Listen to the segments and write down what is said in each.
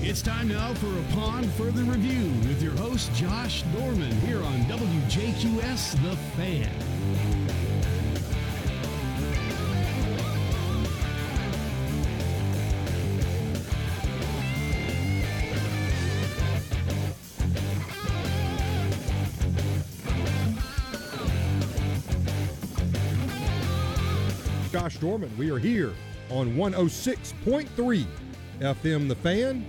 It's time now for Upon Further Review with your host, Josh Dorman, here on WJQS The Fan. Josh Dorman. We are here on 106.3 FM The Fan.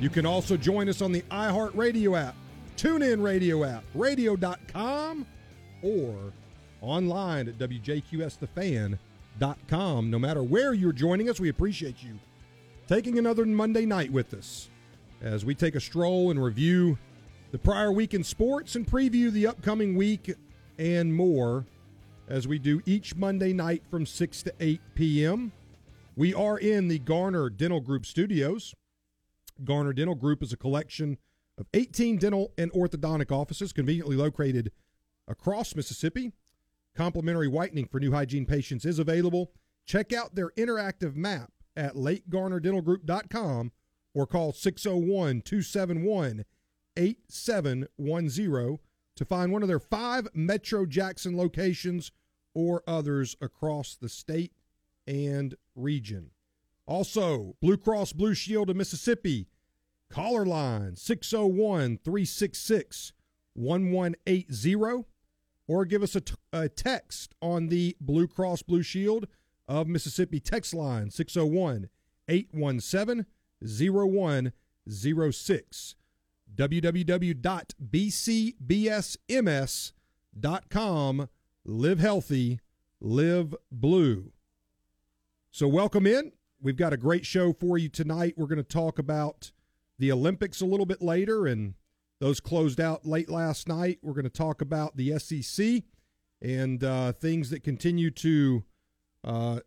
You can also join us on the iHeartRadio app, TuneIn Radio app, radio.com, or online at WJQSTheFan.com. No matter where you're joining us, we appreciate you taking another Monday night with us as we take a stroll and review the prior week in sports and preview the upcoming week and more as we do each Monday night from 6 to 8 p.m. We are in the Garner Dental Group studios. Garner Dental Group is a collection of 18 dental and orthodontic offices conveniently located across Mississippi. Complimentary whitening for new hygiene patients is available. Check out their interactive map at lakegarnerdentalgroup.com or call 601 271 8710 to find one of their five Metro Jackson locations or others across the state and region. Also, Blue Cross Blue Shield of Mississippi, caller line 601 366 1180, or give us a, t- a text on the Blue Cross Blue Shield of Mississippi text line 601 817 0106 www.bcbsms.com. Live healthy, live blue. So, welcome in. We've got a great show for you tonight. We're going to talk about the Olympics a little bit later, and those closed out late last night. We're going to talk about the SEC and uh, things that continue to uh,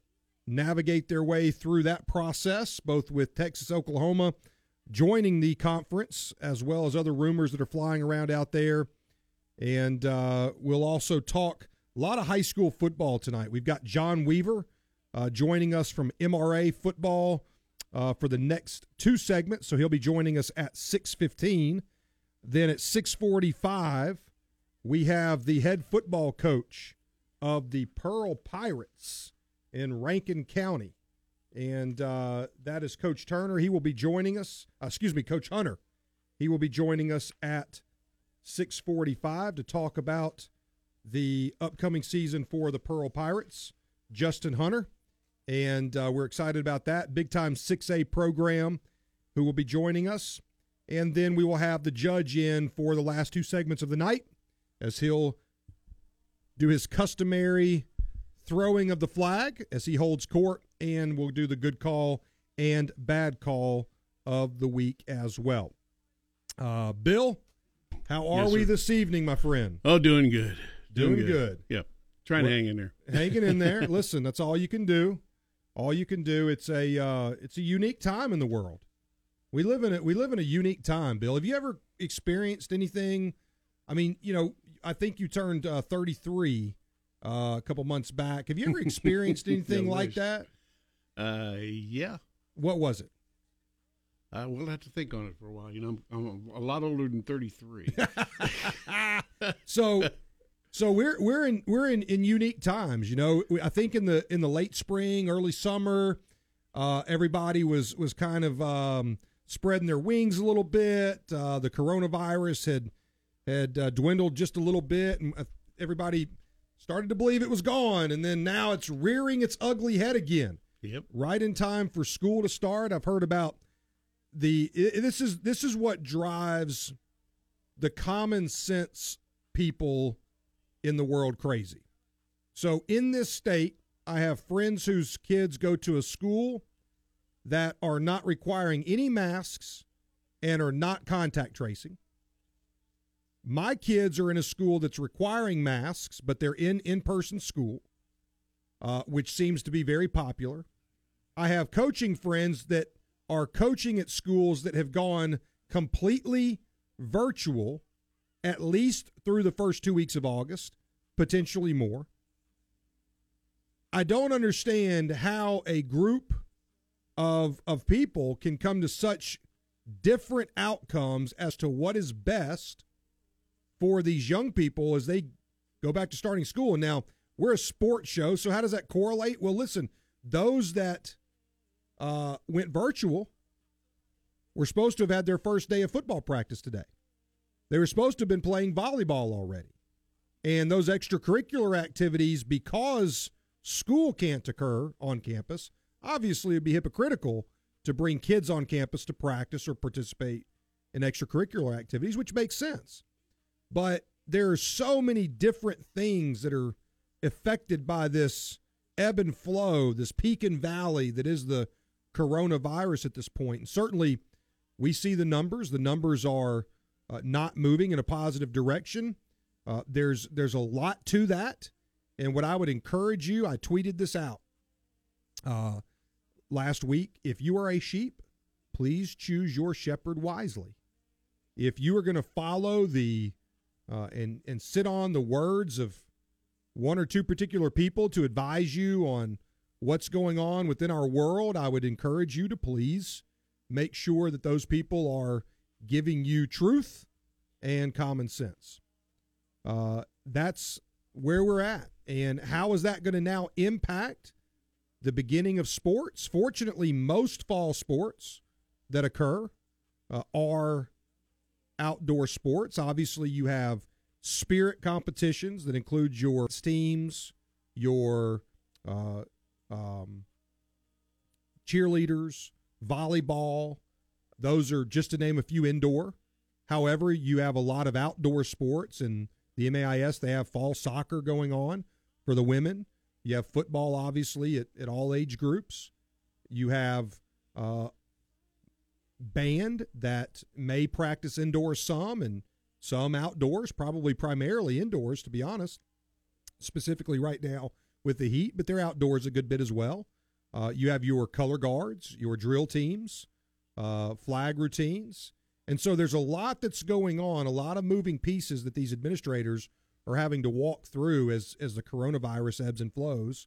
navigate their way through that process, both with Texas, Oklahoma joining the conference, as well as other rumors that are flying around out there. And uh, we'll also talk a lot of high school football tonight. We've got John Weaver uh, joining us from MRA football uh, for the next two segments. So he'll be joining us at 6:15. Then at 6:45, we have the head football coach of the Pearl Pirates in Rankin County, and uh, that is Coach Turner. He will be joining us. Uh, excuse me, Coach Hunter. He will be joining us at 6:45 to talk about the upcoming season for the Pearl Pirates. Justin Hunter, and uh, we're excited about that big time 6A program, who will be joining us, and then we will have the judge in for the last two segments of the night, as he'll do his customary throwing of the flag as he holds court and we'll do the good call and bad call of the week as well. Uh, Bill, how are Yes, we this evening, my friend? Oh, doing good. Doing good. Yep. Trying Well- to hang in there. Hanging in there. Listen, that's all you can do. All you can do. It's a uh, it's a unique time in the world. We live in it. We live in a unique time, Bill. Have you ever experienced anything? I mean, you know, I think you turned uh, 33 uh, a couple months back. Have you ever experienced anything I like wish. that? Uh, yeah. What was it? Uh, we'll have to think on it for a while. You know, I'm, I'm a lot older than 33. so so we're we're in we're in, in unique times you know i think in the in the late spring early summer uh, everybody was was kind of um, spreading their wings a little bit uh, the coronavirus had had uh, dwindled just a little bit and uh, everybody started to believe it was gone and then now it's rearing its ugly head again yep. right in time for school to start. I've heard about the this is this is what drives the common sense people in the world crazy. So in this state, I have friends whose kids go to a school that are not requiring any masks and are not contact tracing. My kids are in a school that's requiring masks, but they're in in-person school, uh, which seems to be very popular. I have coaching friends that are coaching at schools that have gone completely virtual at least through the first two weeks of August, potentially more. I don't understand how a group of of people can come to such different outcomes as to what is best for these young people as they go back to starting school. And now we're a sports show, so how does that correlate? Well, listen, those that uh, went virtual were supposed to have had their first day of football practice today. They were supposed to have been playing volleyball already. And those extracurricular activities, because school can't occur on campus, obviously it'd be hypocritical to bring kids on campus to practice or participate in extracurricular activities, which makes sense. But there are so many different things that are affected by this ebb and flow, this peak and valley that is the coronavirus at this point. And certainly we see the numbers. The numbers are uh, not moving in a positive direction. Uh, there's there's a lot to that, and what I would encourage you, I tweeted this out uh, last week. If you are a sheep, please choose your shepherd wisely. If you are going to follow the uh, and and sit on the words of one or two particular people to advise you on what's going on within our world, I would encourage you to please make sure that those people are giving you truth and common sense. Uh, that's where we're at. And how is that going to now impact the beginning of sports? Fortunately, most fall sports that occur uh, are outdoor sports. Obviously, you have spirit competitions that include your teams, your uh, um, cheerleaders, volleyball. Those are just to name a few indoor. However, you have a lot of outdoor sports, and the MAIS, they have fall soccer going on for the women. You have football, obviously, at, at all age groups. You have uh, band that may practice indoors some and some outdoors, probably primarily indoors, to be honest, specifically right now with the heat, but they're outdoors a good bit as well. Uh, you have your color guards, your drill teams, uh, flag routines. And so there's a lot that's going on, a lot of moving pieces that these administrators are having to walk through as, as the coronavirus ebbs and flows.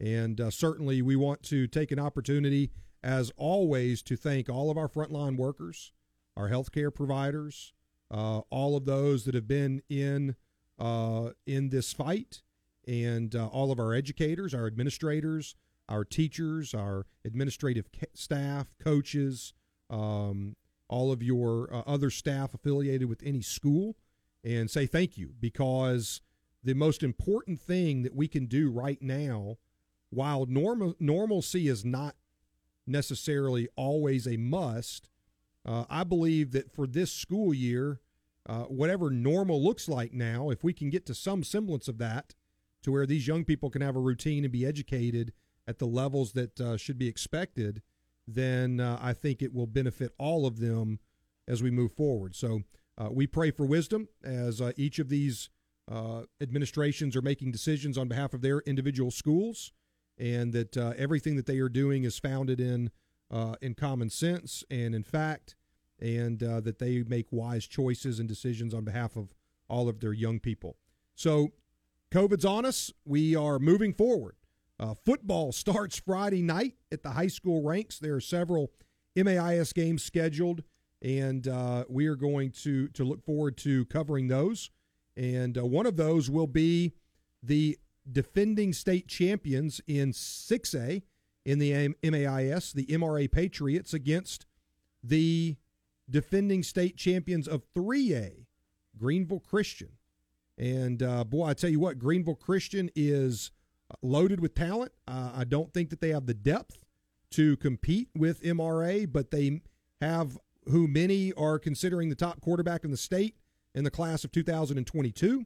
And uh, certainly we want to take an opportunity, as always, to thank all of our frontline workers, our healthcare providers, uh, all of those that have been in uh, in this fight, and uh, all of our educators, our administrators, our teachers, our administrative staff, coaches, um, all of your uh, other staff affiliated with any school, and say thank you because the most important thing that we can do right now, while normal normalcy is not necessarily always a must, uh, I believe that for this school year, uh, whatever normal looks like now, if we can get to some semblance of that, to where these young people can have a routine and be educated at the levels that uh, should be expected, then uh, I think it will benefit all of them as we move forward. So uh, we pray for wisdom as uh, each of these uh, administrations are making decisions on behalf of their individual schools, and that uh, everything that they are doing is founded in in common sense and in fact, and that they make wise choices and decisions on behalf of all of their young people. So COVID's on us. We are moving forward. Uh, football starts Friday night at the high school ranks. There are several MAIS games scheduled, and uh, we are going to to look forward to covering those. And uh, one of those will be the defending state champions in 6A in the MAIS, the MRA Patriots, against the defending state champions of 3A, Greenville Christian. And uh, boy, I tell you what, Greenville Christian is loaded with talent. Uh, I don't think that they have the depth to compete with MRA, but they have who many are considering the top quarterback in the state in the class of 2022.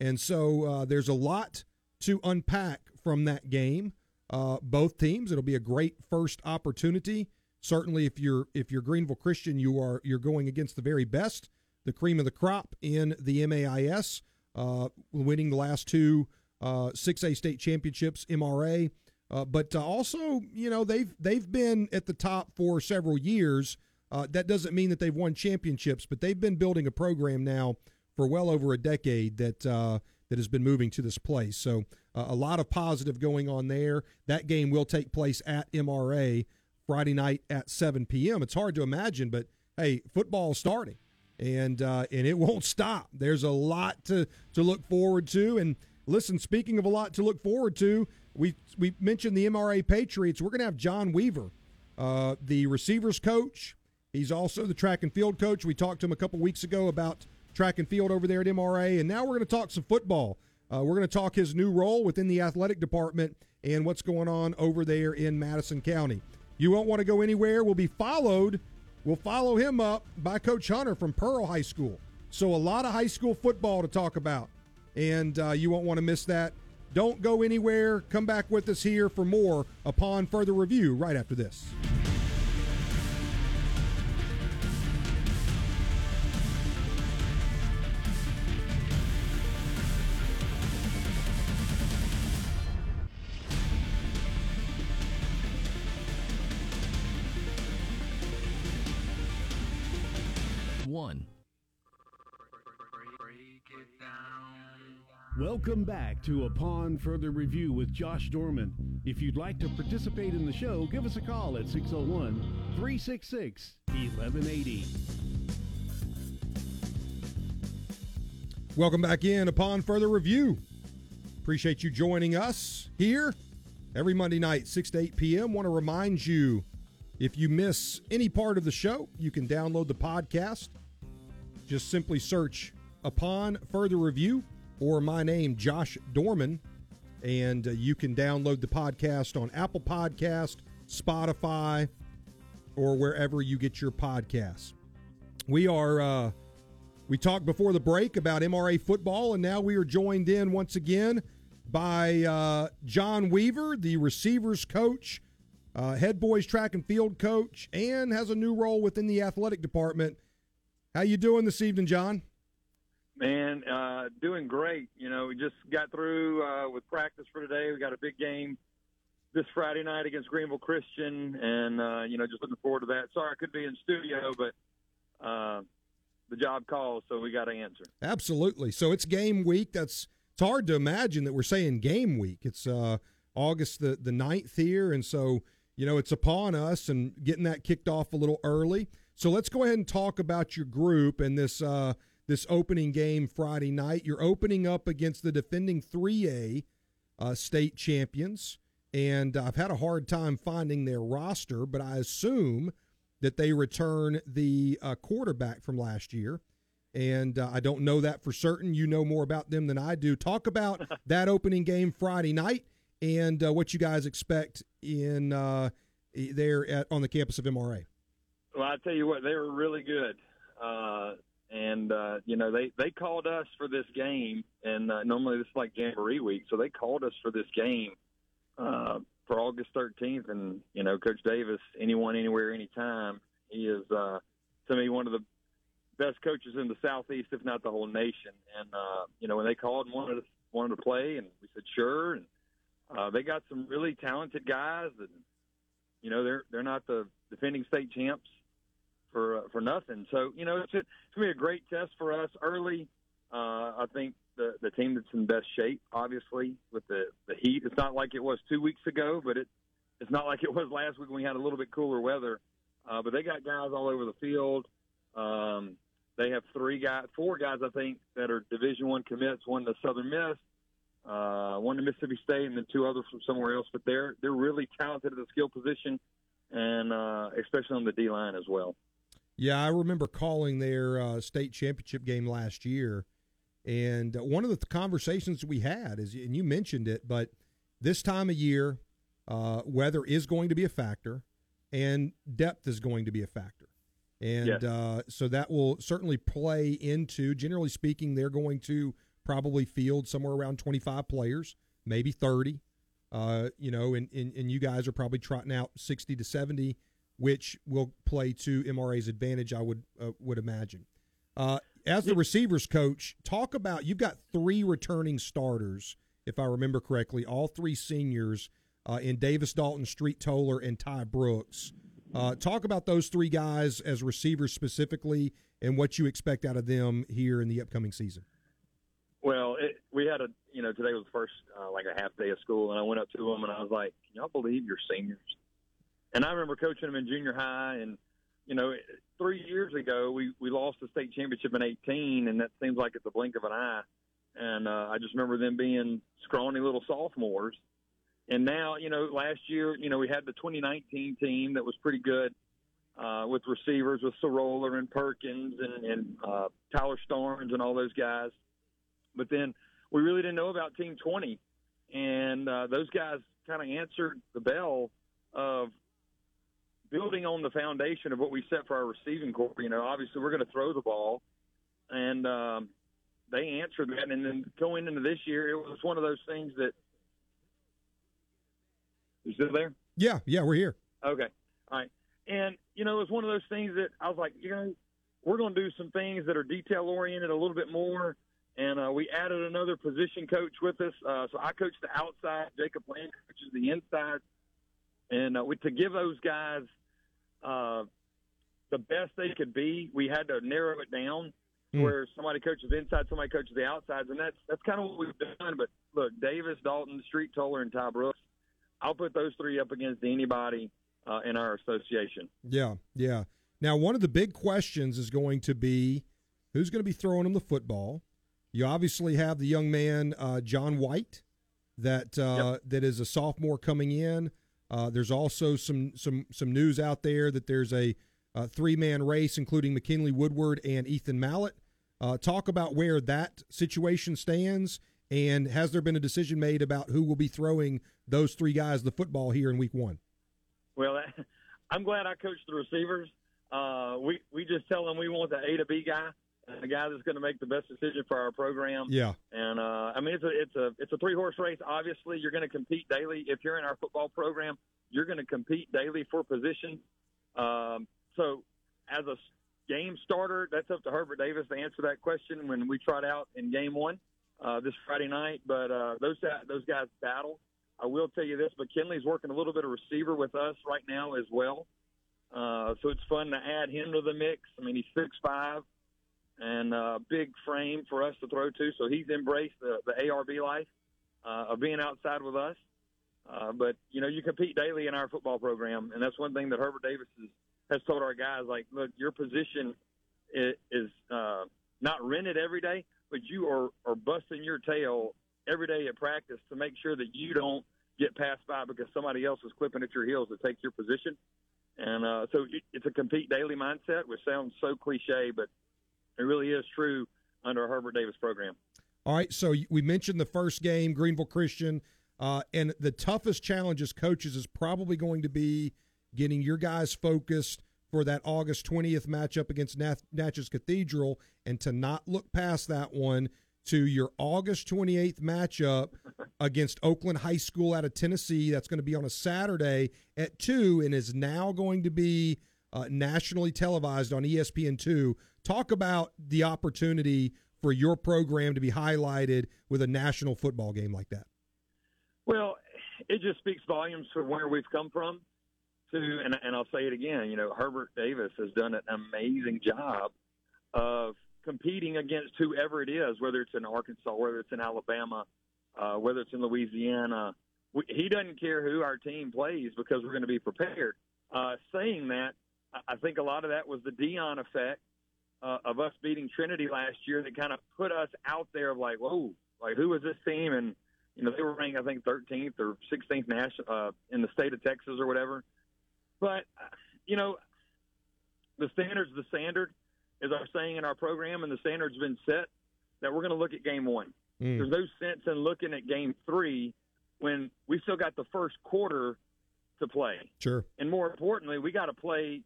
And so uh, there's a lot to unpack from that game. Uh, both teams, it'll be a great first opportunity. Certainly, if you're if you're Greenville Christian, you are you're going against the very best, the cream of the crop in the MAIS, uh, winning the last two uh, 6A state championships, MRA. Uh, but uh, also, you know, they've they've been at the top for several years. Uh, that doesn't mean that they've won championships, but they've been building a program now for well over a decade that uh, that has been moving to this place. So uh, a lot of positive going on there. That game will take place at MRA Friday night at 7 p.m. It's hard to imagine, but hey, football's starting, and uh, and it won't stop. There's a lot to to look forward to. And listen, speaking of a lot to look forward to, we we mentioned the MRA Patriots. We're going to have John Weaver, uh, the receivers coach. He's also the track and field coach. We talked to him a couple weeks ago about track and field over there at MRA, and now we're going to talk some football. Uh, we're going to talk his new role within the athletic department and what's going on over there in Madison County. You won't want to go anywhere. We'll be followed. We'll follow him up by Coach Hunter from Pearl High School. So, a lot of high school football to talk about, and uh, you won't want to miss that. Don't go anywhere. Come back with us here for more upon further review right after this. One. Welcome back to Upon Further Review with Josh Dorman. If you'd like to participate in the show, give us a call at 601 366 1180. Welcome back in Upon Further Review. Appreciate you joining us here every Monday night, 6 to 8 p.m. Want to remind you if you miss any part of the show, you can download the podcast. Just simply search Upon Further Review or my name, Josh Dorman, and uh, you can download the podcast on Apple Podcast, Spotify, or wherever you get your podcasts. We are uh, we talked before the break about MRA football, and now we are joined in once again by uh, John Weaver, the receivers coach, uh, head boys track and field coach, and has a new role within the athletic department. How you doing this evening, John? Man, uh, doing great. You know, we just got through uh, with practice for today. We got a big game this Friday night against Greenville Christian, and uh, you know, just looking forward to that. Sorry I couldn't be in studio, but uh, the job calls, so we got to answer. Absolutely. So it's game week. That's it's hard to imagine that we're saying game week. It's uh, August the the ninth here, and so you know it's upon us and getting that kicked off a little early. So let's go ahead and talk about your group and this. Uh, this opening game Friday night. You're opening up against the defending 3A uh, state champions, and I've had a hard time finding their roster, but I assume that they return the uh, quarterback from last year. And uh, I don't know that for certain. You know more about them than I do. Talk about that opening game Friday night and uh, what you guys expect in uh, there at on the campus of MRA. Well, I tell you what, they were really good. Uh, and uh, you know they they called us for this game, and uh, normally this is like Jamboree week, so they called us for this game uh, for August 13th. And you know, Coach Davis, anyone, anywhere, anytime, he is uh, to me one of the best coaches in the southeast, if not the whole nation. And uh, you know, when they called and wanted wanted to play, and we said sure, and uh, they got some really talented guys, and you know they're they're not the defending state champs for uh, for nothing. So you know, it's, it's gonna be a great test for us early. Uh, I think the the team that's in best shape, obviously, with the the heat. It's not like it was two weeks ago, but it it's not like it was last week when we had a little bit cooler weather. Uh, but they got guys all over the field. Um, they have three guys, four guys, I think, that are Division One commits. One to Southern Miss, uh, one to Mississippi State, and then two others from somewhere else. But they're they're really talented at the skill position, and uh, especially on the D line as well. Yeah, I remember calling their uh, state championship game last year, and uh, one of the conversations we had is, and you mentioned it, but this time of year, uh, weather is going to be a factor, and depth is going to be a factor, and Yes. uh, so that will certainly play into. Generally speaking, they're going to probably field somewhere around twenty five players, maybe thirty. Uh, you know, and, and and you guys are probably trotting out sixty to seventy which will play to MRA's advantage, I would uh, would imagine. Uh, as the receivers coach, talk about you've got three returning starters, if I remember correctly, all three seniors uh, in Davis Dalton, Street Toller, and Ty Brooks. Uh, talk about those three guys as receivers specifically, and what you expect out of them here in the upcoming season. Well, it, we had a you know today was the first uh, like a half day of school, and I went up to them and I was like, "Can y'all believe you're seniors?" And I remember coaching him in junior high, and you know, three years ago we we lost the state championship in 18, and that seems like it's a blink of an eye. And uh, I just remember them being scrawny little sophomores. And now, you know, last year, you know, we had the 2019 team that was pretty good uh, with receivers with Soroller and Perkins and, and uh, Tyler Starnes and all those guys. But then we really didn't know about Team 20. And uh, those guys kind of answered the bell of building on the foundation of what we set for our receiving corps. You know, obviously we're going to throw the ball. And um, they answered that. And then going into this year, it was one of those things that. You still there? Yeah, yeah, we're here. Okay. All right. And, you know, it was one of those things that I was like, you know, we're going to do some things that are detail oriented a little bit more. And uh, we added another position coach with us. Uh, so I coach the outside. Jacob Land coaches the inside. And uh, we, to give those guys uh, the best they could be, we had to narrow it down mm. where somebody coaches inside, somebody coaches the outsides, and that's that's kind of what we've done. But look, Davis, Dalton, Street Toller, and Ty Brooks, I'll put those three up against anybody uh, in our association. Yeah, yeah. Now, one of the big questions is going to be who's going to be throwing them the football. You obviously have the young man uh, John White, that uh, yep. that is a sophomore coming in. Uh, there's also some some some news out there that there's a, a three man race, including McKinley Woodward and Ethan Mallett. Uh, talk about where that situation stands, and has there been a decision made about who will be throwing those three guys the football here in Week One? Well, I'm glad I coached the receivers. Uh, we we just tell them we want the A to B guy, the guy that's going to make the best decision for our program. Yeah. And uh, I mean, it's a it's a it's a three horse race. Obviously, you're going to compete daily. If you're in our football program, you're going to compete daily for position. Um, so, as a game starter, that's up to Herbert Davis to answer that question when we trot out in game one uh, this Friday night. But uh, those that those guys battle. I will tell you this: But McKinley's working a little bit of receiver with us right now as well. Uh, so it's fun to add him to the mix. I mean, he's six five and a big frame for us to throw to. So he's embraced the, the ARB life uh, of being outside with us. Uh, but you know, you compete daily in our football program, and that's one thing that Herbert Davis is has told our guys, like, look, your position is, is uh, not rented every day, but you are, are busting your tail every day at practice to make sure that you don't get passed by because somebody else is clipping at your heels to take your position. And uh, so it, it's a compete daily mindset, which sounds so cliche, but it really is true under a Herbert Davis program. All right, so we mentioned the first game, Greenville Christian, uh, and the toughest challenge as coaches is probably going to be getting your guys focused for that August 20th matchup against Natchez Cathedral and to not look past that one to your August 28th matchup against Oakland High School out of Tennessee. That's going to be on a Saturday at 2 and is now going to be uh, nationally televised on ESPN2. Talk about the opportunity for your program to be highlighted with a national football game like that. Well, it just speaks volumes for where we've come from to, and, and I'll say it again, you know, Herbert Davis has done an amazing job of competing against whoever it is, whether it's in Arkansas, whether it's in Alabama, uh, whether it's in Louisiana. We, he doesn't care who our team plays because we're going to be prepared. Uh, saying that, I think a lot of that was the Deion effect uh, of us beating Trinity last year that kind of put us out there of like, whoa, like who is this team? And you know they were ranked I think 13th or 16th national uh, in the state of Texas or whatever. But, you know, the standard's the standard, as I'm saying in our program, and the standard's been set that we're going to look at game one. Mm. There's no sense in looking at game three when we still got the first quarter to play. Sure. And more importantly, we got to play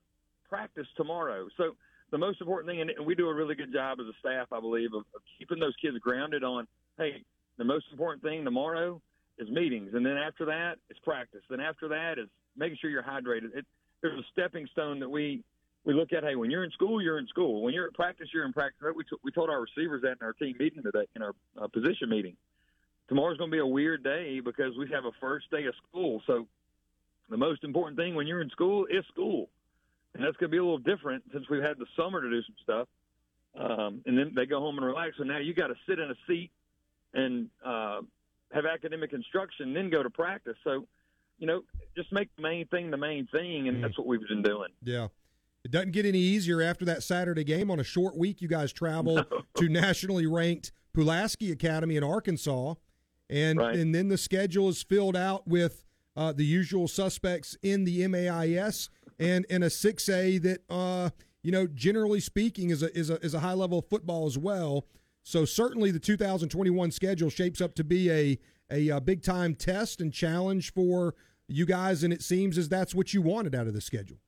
practice tomorrow. So the most important thing, and we do a really good job as a staff, I believe, of, of keeping those kids grounded on, hey, the most important thing tomorrow is meetings, and then after that, it's practice. Then after that is making sure you're hydrated. It, there's a stepping stone that we we look at. Hey, when you're in school, you're in school. When you're at practice, you're in practice. We t- we told our receivers that in our team meeting today, in our uh, position meeting. Tomorrow's going to be a weird day because we have a first day of school. So the most important thing when you're in school is school, and that's going to be a little different since we've had the summer to do some stuff. Um, and then they go home and relax. So now you got to sit in a seat and uh, have academic instruction, then go to practice. So you know, just make the main thing the main thing, and mm. that's what we've been doing. Yeah. It doesn't get any easier after that Saturday game. On a short week, you guys travel no. to nationally ranked Pulaski Academy in Arkansas, and right. and then the schedule is filled out with uh, the usual suspects in the MAIS and and a six A that uh, you know generally speaking is a is a is a high level of football as well. So certainly the 2021 schedule shapes up to be a a, a big time test and challenge for you guys, and it seems as that's what you wanted out of the schedule.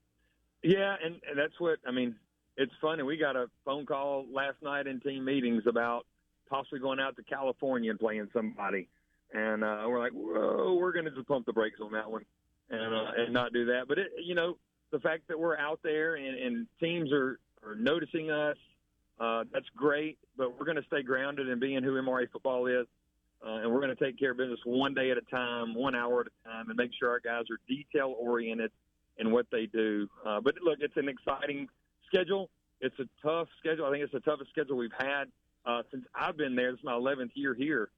Yeah, and, and that's what I mean. It's funny. We got a phone call last night in team meetings about possibly going out to California and playing somebody, and uh, we're like, whoa, we're going to just pump the brakes on that one and uh, and not do that. But it, you know, the fact that we're out there and, and teams are are noticing us, uh, that's great. But we're going to stay grounded in being who MRA football is. Uh, and we're going to take care of business one day at a time, one hour at a time, and make sure our guys are detail oriented in what they do. Uh, but look, it's an exciting schedule. It's a tough schedule. I think it's the toughest schedule we've had uh, since I've been there. This is my 11th year here.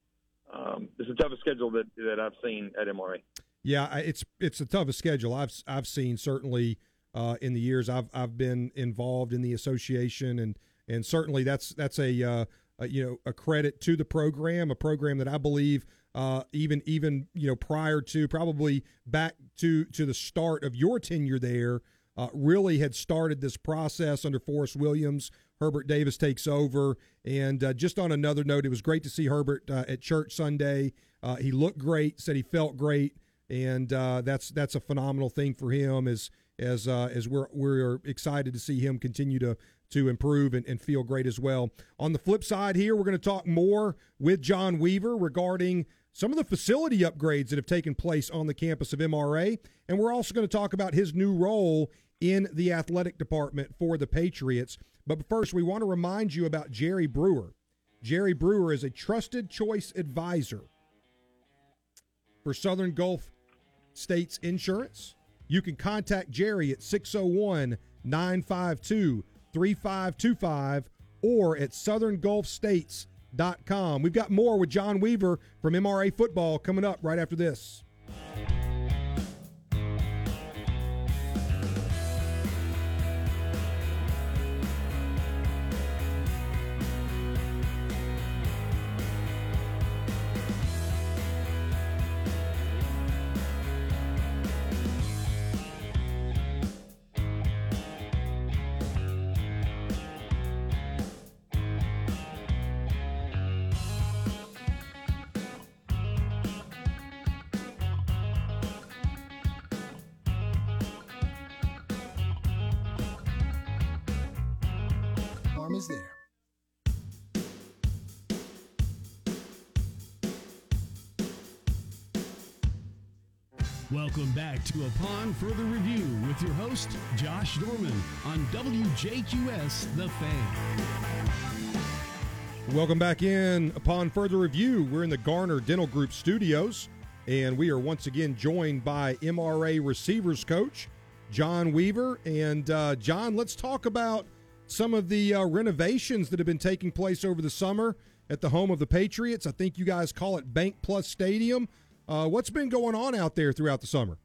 Um, it's the toughest schedule that that I've seen at MRA. Yeah, it's it's the toughest schedule I've I've seen certainly uh, in the years I've I've been involved in the association and and certainly that's that's a, uh, a you know a credit to the program, a program that I believe uh, even even you know prior to probably back to to the start of your tenure there, uh, really had started this process under Forrest Williams. Herbert Davis takes over, and uh, just on another note, it was great to see Herbert uh, at church Sunday. He looked great, said he felt great, and uh, that's that's a phenomenal thing for him. As as as we're we're excited to see him continue to to improve and, and feel great as well. On the flip side, here we're going to talk more with John Weaver regarding some of the facility upgrades that have taken place on the campus of MRA. And we're also going to talk about his new role in the athletic department for the Patriots. But first, we want to remind you about Jerry Brewer. Jerry Brewer is a trusted choice advisor for Southern Gulf States Insurance. You can contact Jerry at 601 952 3525 or at Southern Gulf com. We've got more with John Weaver from MRA Football coming up right after this. Back to Upon Further Review with your host, Josh Dorman, on WJQS The Fan. Welcome back in Upon Further Review. We're in the Garner Dental Group studios, and we are once again joined by MRA receivers coach, John Weaver. And uh, John, let's talk about some of the uh, renovations that have been taking place over the summer at the home of the Patriots. I think you guys call it Bank Plus Stadium. Uh, what's been going on out there throughout the summer?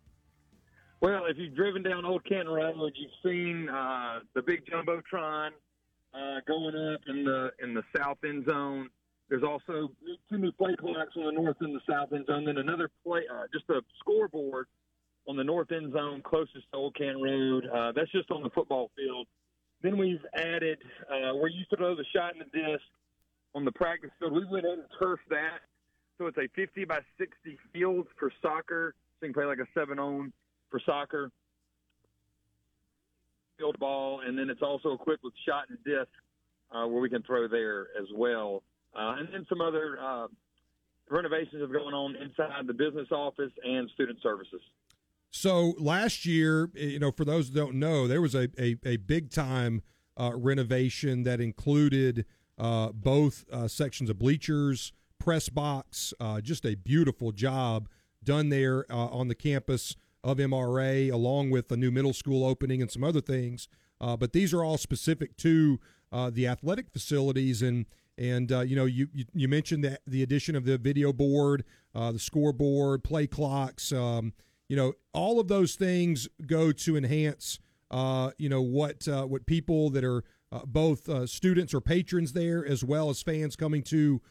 Well, if you've driven down Old Canton Road, you've seen uh, the big jumbotron uh, going up in the in the south end zone. There's also two new play clocks on the north and the south end zone. Then another play, uh, just a scoreboard on the north end zone closest to Old Canton Road. Uh, that's just on the football field. Then we've added uh, where you throw the shot in the disc on the practice field. We went in and turfed that so it's a 50 by 60 field for soccer. So you can play like a seven on for soccer. Field ball, and then it's also equipped with shot and disc uh, where we can throw there as well. Uh, and then some other uh, renovations have going on inside the business office and student services. So last year, you know, for those who don't know, there was a, a, a big time uh, renovation that included uh, both uh, sections of bleachers, press box. Uh, just a beautiful job done there uh, on the campus of MRA, along with a new middle school opening and some other things. Uh, but these are all specific to uh, the athletic facilities and. And uh, you know, you, you, you mentioned that the addition of the video board, uh, the scoreboard, play clocks. Um, you know, all of those things go to enhance, uh, you know, what uh, what people that are both students or patrons there, as well as fans coming to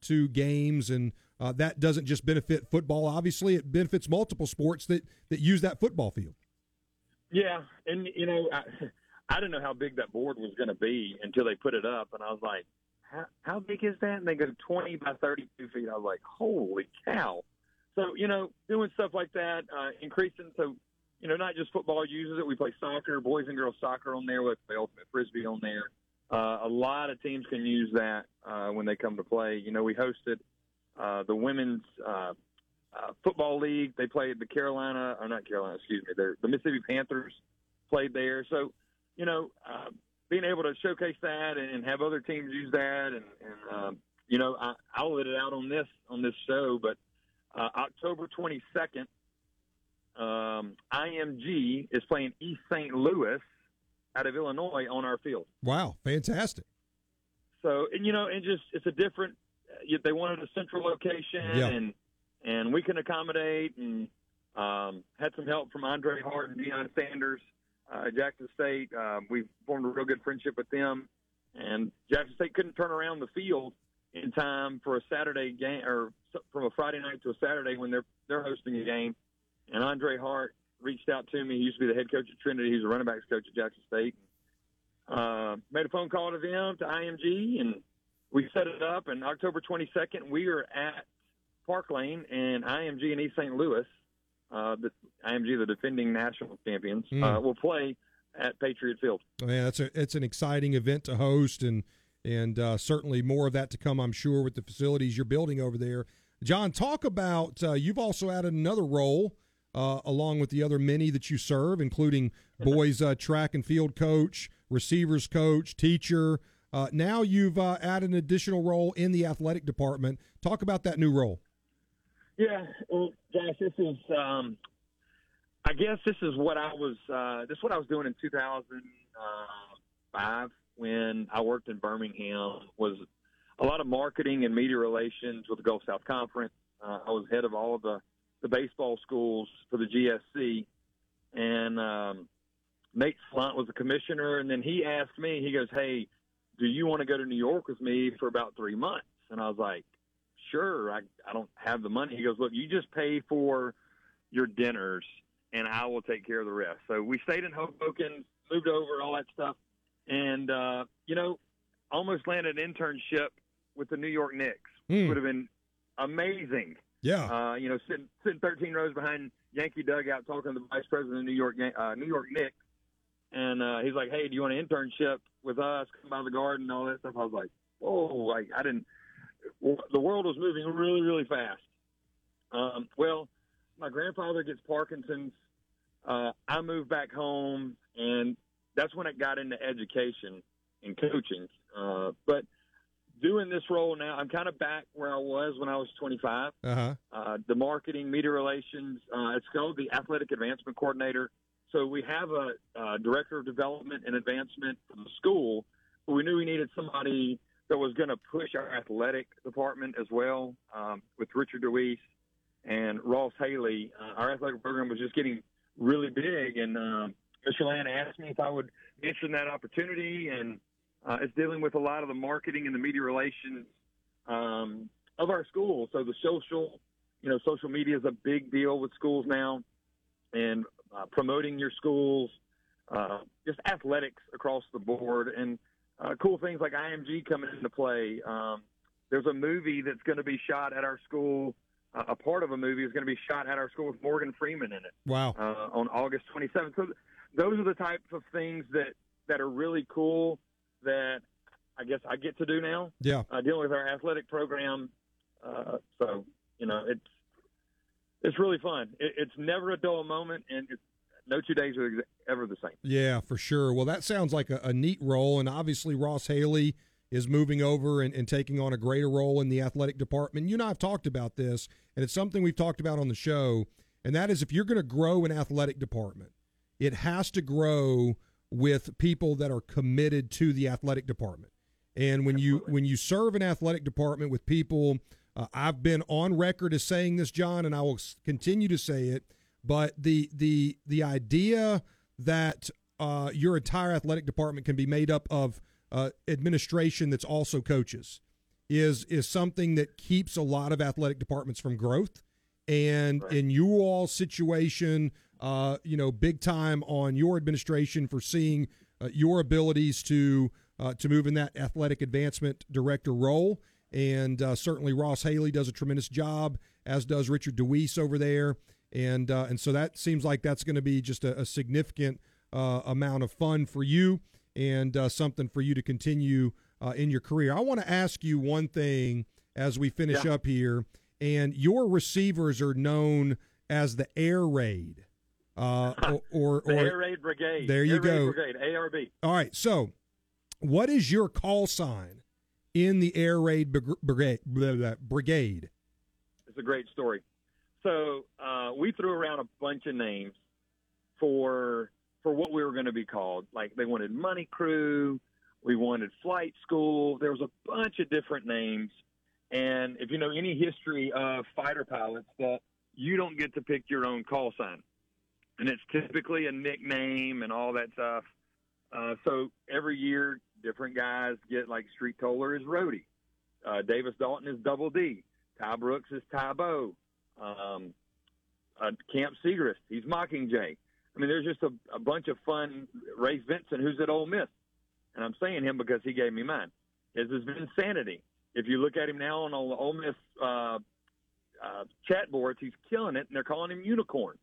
to games, and uh, that doesn't just benefit football. Obviously, it benefits multiple sports that that use that football field. Yeah, and you know, I, I didn't know how big that board was going to be until they put it up, and I was like, how, how big is that? And they go 20 by 32 feet. I was like, holy cow. So, you know, doing stuff like that, uh, increasing. So, you know, not just football uses it. We play soccer, boys and girls soccer on there. We play ultimate frisbee on there. Uh, a lot of teams can use that uh, when they come to play. You know, we hosted uh, the women's uh, uh, football league. They played the Carolina, or not Carolina, excuse me, the Mississippi Panthers played there. So, you know, uh, being able to showcase that and, and have other teams use that, and, and um, you know, I, I'll let it out on this on this show, but uh, October 22nd, um, IMG is playing East St. Louis out of Illinois on our field. Wow, fantastic! So, and you know, and just it's a different. They wanted a central location, yeah. and and we can accommodate, and um, had some help from Andre Hart and Deion Sanders uh, Jackson State. Um, we formed a real good friendship with them, and Jackson State couldn't turn around the field in time for a Saturday game or from a Friday night to a Saturday when they're they're hosting a game. And Andre Hart reached out to me. He used to be the head coach at Trinity. He's a running backs coach at Jackson State. Uh, made a phone call to them to IMG, and we set it up. And October 22nd, we are at Park Lane and IMG in East St. Louis uh, the IMG, the defending national champions, mm. uh, will play at Patriot Field. Oh, yeah, it's a it's an exciting event to host, and and uh, certainly more of that to come, I'm sure, with the facilities you're building over there. John, talk about uh, you've also added another role uh, along with the other many that you serve, including boys uh, track and field coach, receivers coach, teacher. Uh, now you've uh, added an additional role in the athletic department. Talk about that new role. Yeah, well, Josh, this is. Um, I guess this is what I was. Uh, this is what I was doing in 2005 when I worked in Birmingham. Was a lot of marketing and media relations with the Gulf South Conference. Uh, I was head of all of the the baseball schools for the GSC, and um, Nate Salant was the commissioner. And then he asked me. He goes, "Hey, do you want to go to New York with me for about three months?" And I was like, sure, I, I don't have the money. He goes, look, you just pay for your dinners and I will take care of the rest. So we stayed in Hoboken, moved over, all that stuff. And, uh, you know, almost landed an internship with the New York Knicks. Mm. Would have been amazing. Yeah. Uh, you know, sitting, sitting 13 rows behind Yankee dugout talking to the vice president of New York, uh, New York Knicks. And uh, he's like, hey, do you want an internship with us? Come by the garden and all that stuff. I was like, whoa, like I didn't, the world was moving really, really fast. Um, well, my grandfather gets Parkinson's. Uh, I moved back home, and that's when it got into education and coaching. Uh, but doing this role now, I'm kind of back where I was when I was 25. Uh-huh. Uh, the marketing, media relations. Uh, it's called the athletic advancement coordinator. So we have a, a director of development and advancement for the school. But we knew we needed somebody that was going to push our athletic department as well um, with Richard DeWeese and Ross Haley. Uh, our athletic program was just getting really big, and Mr. Land asked me if I would interested in that opportunity, and uh, it's dealing with a lot of the marketing and the media relations um, of our school. So the social, you know, social media is a big deal with schools now, and uh, promoting your schools, uh, just athletics across the board, and uh, cool things like IMG coming into play. Um, there's a movie that's going to be shot at our school. Uh, a part of a movie is going to be shot at our school with Morgan Freeman in it. Wow! Uh, on August 27th. So those are the types of things that that are really cool that I guess I get to do now. Yeah, uh, dealing with our athletic program. Uh, so you know, it's it's really fun. It, it's never a dull moment, and it's no two days are ever the same. Yeah, for sure. Well, that sounds like a, a neat role, and obviously Ross Haley is moving over and, and, taking on a greater role in the athletic department. You and I have talked about this, and it's something we've talked about on the show, and that is if you're going to grow an athletic department, it has to grow with people that are committed to the athletic department. And when Absolutely. you when you serve an athletic department with people, uh, I've been on record as saying this, John, and I will continue to say it but the the the idea that uh, your entire athletic department can be made up of uh, administration that's also coaches is is something that keeps a lot of athletic departments from growth. And Right. in you all situation, uh, you know, big time on your administration for seeing uh, your abilities to uh, to move in that athletic advancement director role. And uh, certainly Ross Haley does a tremendous job, as does Richard DeWeese over there. And uh, and so that seems like that's going to be just a, a significant uh, amount of fun for you and uh, something for you to continue uh, in your career. I want to ask you one thing as we finish Yeah. up here. And your receivers are known as the air raid, uh, or or, The or Air Raid Brigade. There you Air go. Raid Brigade, ARB. all right. So, what is your call sign in the air raid brigade? brigade? It's a great story. So uh, we threw around a bunch of names for for what we were going to be called. Like they wanted Money Crew, we wanted Flight School. There was a bunch of different names. And if you know any history of fighter pilots, that you don't get to pick your own call sign, and it's typically a nickname and all that stuff. Uh, so every year, different guys get like Street Toller is Rhodey, uh, Davis Dalton is Double D, Ty Brooks is Ty Bo, um, uh, Camp Segrist, he's Mockingjay. I mean, there's just a, a bunch of fun. Ray Vincent, who's at Ole Miss, and I'm saying him because he gave me mine. His has been. If you look at him now on the Ole Miss uh, uh, chat boards, he's killing it, and they're calling him Unicorn.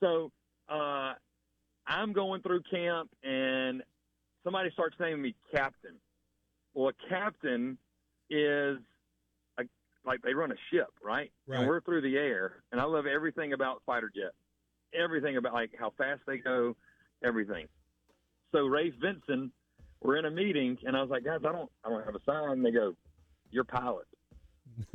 So uh, I'm going through camp, and somebody starts naming me Captain. Well, a captain is a, like they run a ship, right? Right. And we're through the air, and I love everything about fighter jet, everything about like how fast they go, everything. So Ray Vincent, we're in a meeting, and I was like, guys, I don't, I don't have a sign. And They go, you're pilot,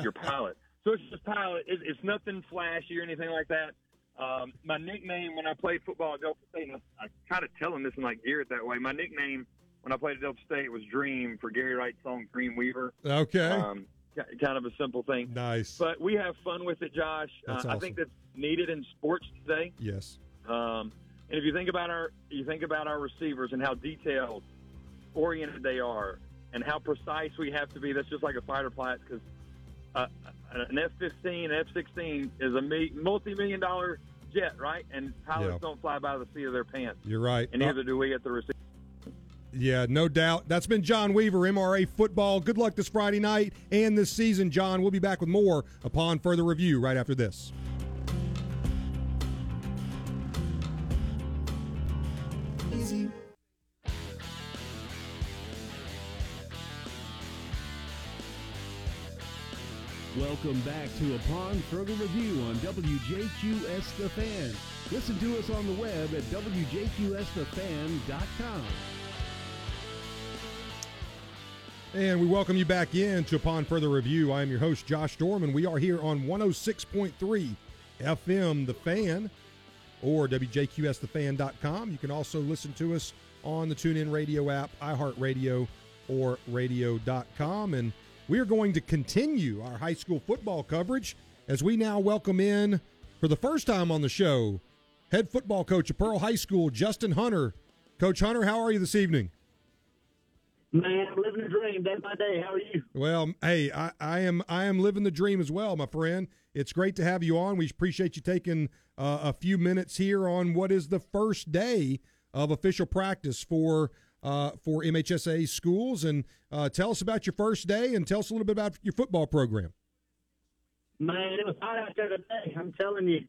you're pilot. So it's just pilot. It, it's nothing flashy or anything like that. Um, my nickname when I played football at Delta State, and I, I kind of tell him this and like gear it that way. My nickname when I played at Delta State was Dream for Gary Wright's song Dream Weaver. okay. Um, kind of a simple thing, nice. but we have fun with it, Josh. Uh, I think that's needed in sports today. yes. Um, and if you think about our, you think about our receivers and how detailed oriented they are, and how precise we have to be. That's just like a fighter pilot because uh, an F-15, F-16 is a multi-million dollar jet, right? And pilots Yeah. don't fly by the seat of their pants, You're right. and Uh, neither do we at the receiver. Yeah, no doubt. That's been John Weaver, MRA Football. Good luck this Friday night and this season, John. We'll be back with more upon further review right after this. Welcome back to Upon Further Review on WJQS The Fan. Listen to us on the web at WJQSTheFan.com. And we welcome you back in to Upon Further Review. I am your host, Josh Dorman. We are here on 106.3 FM The Fan or WJQSTheFan.com. You can also listen to us on the TuneIn Radio app, iHeartRadio, or radio.com. And we are going to continue our high school football coverage as we now welcome in, for the first time on the show, head football coach of Pearl High School, Justin Hunter. Coach Hunter, how are you this evening? Man, I'm living a dream day by day. How are you? Well, hey, I, I am I am living the dream as well, my friend. It's great to have you on. We appreciate you taking uh, a few minutes here on what is the first day of official practice for uh, for MHSA schools, and uh, tell us about your first day, and tell us a little bit about your football program. Man, it was hot out there today. I'm telling you.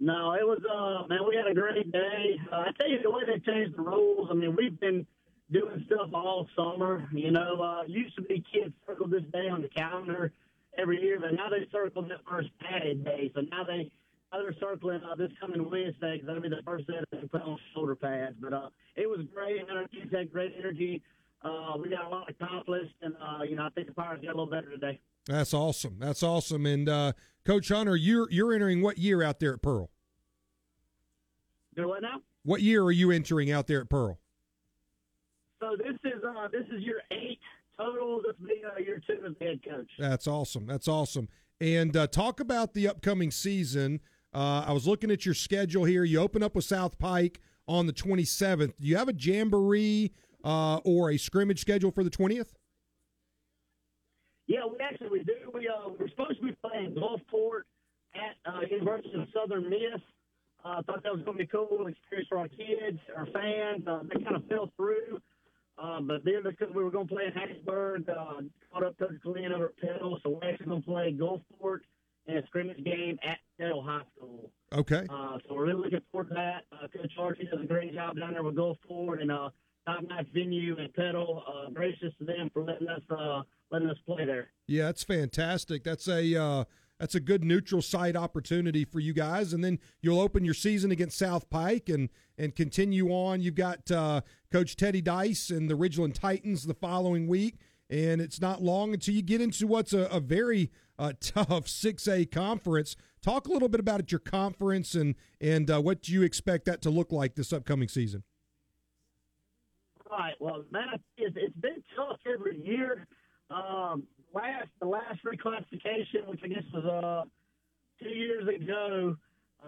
No, it was. Uh, man, we had a great day. Uh, I tell you the way they changed the rules. I mean, we've been doing stuff all summer. You know, uh, used to be kids circled this day on the calendar every year, but now they circle that first padded day. So now they they're circling uh, this coming Wednesday because that'll be the first day that they put on shoulder pads. But uh, it was great. Our kids had great energy. Uh, we got a lot accomplished, and uh, you know, I think the Pirates got a little better today. That's awesome. That's awesome. And uh, Coach Hunter, you're you're entering what year out there at Pearl? Do what now? What year are you entering out there at Pearl? So this is uh, this is your eight total. This will be uh, year two as head coach. That's awesome. That's awesome. And uh, talk about the upcoming season. Uh, I was looking at your schedule here. You open up with South Pike on the 27th. Do you have a jamboree uh, or a scrimmage schedule for the 20th? Yeah, we actually do. We uh, we're supposed to be playing Gulfport at uh, University of Southern Miss. I uh, thought that was going to be a cool experience for our kids, our fans. Uh, they kind of fell through. Uh, but then because we were going to play in Hattiesburg, uh, caught up to Glenn over at Petal, so we're actually going to play Gulfport in a scrimmage game at Petal High School. Okay. Uh, so we're really looking forward to that. Uh, Coach Archie does a great job down there with Gulfport and uh, top notch venue and Petal. Uh, gracious to them for letting us uh, letting us play there. Yeah, that's fantastic. That's a uh, that's a good neutral site opportunity for you guys, and then you'll open your season against South Pike and and continue on. You've got uh, Coach Teddy Dice and the Ridgeland Titans the following week, and it's not long until you get into what's a, a very uh, tough six A conference. Talk a little bit about your conference and and uh, what you expect that to look like this upcoming season. Right. Well, man, it's, been tough every year. Um, last the last reclassification, which I guess was uh two years ago,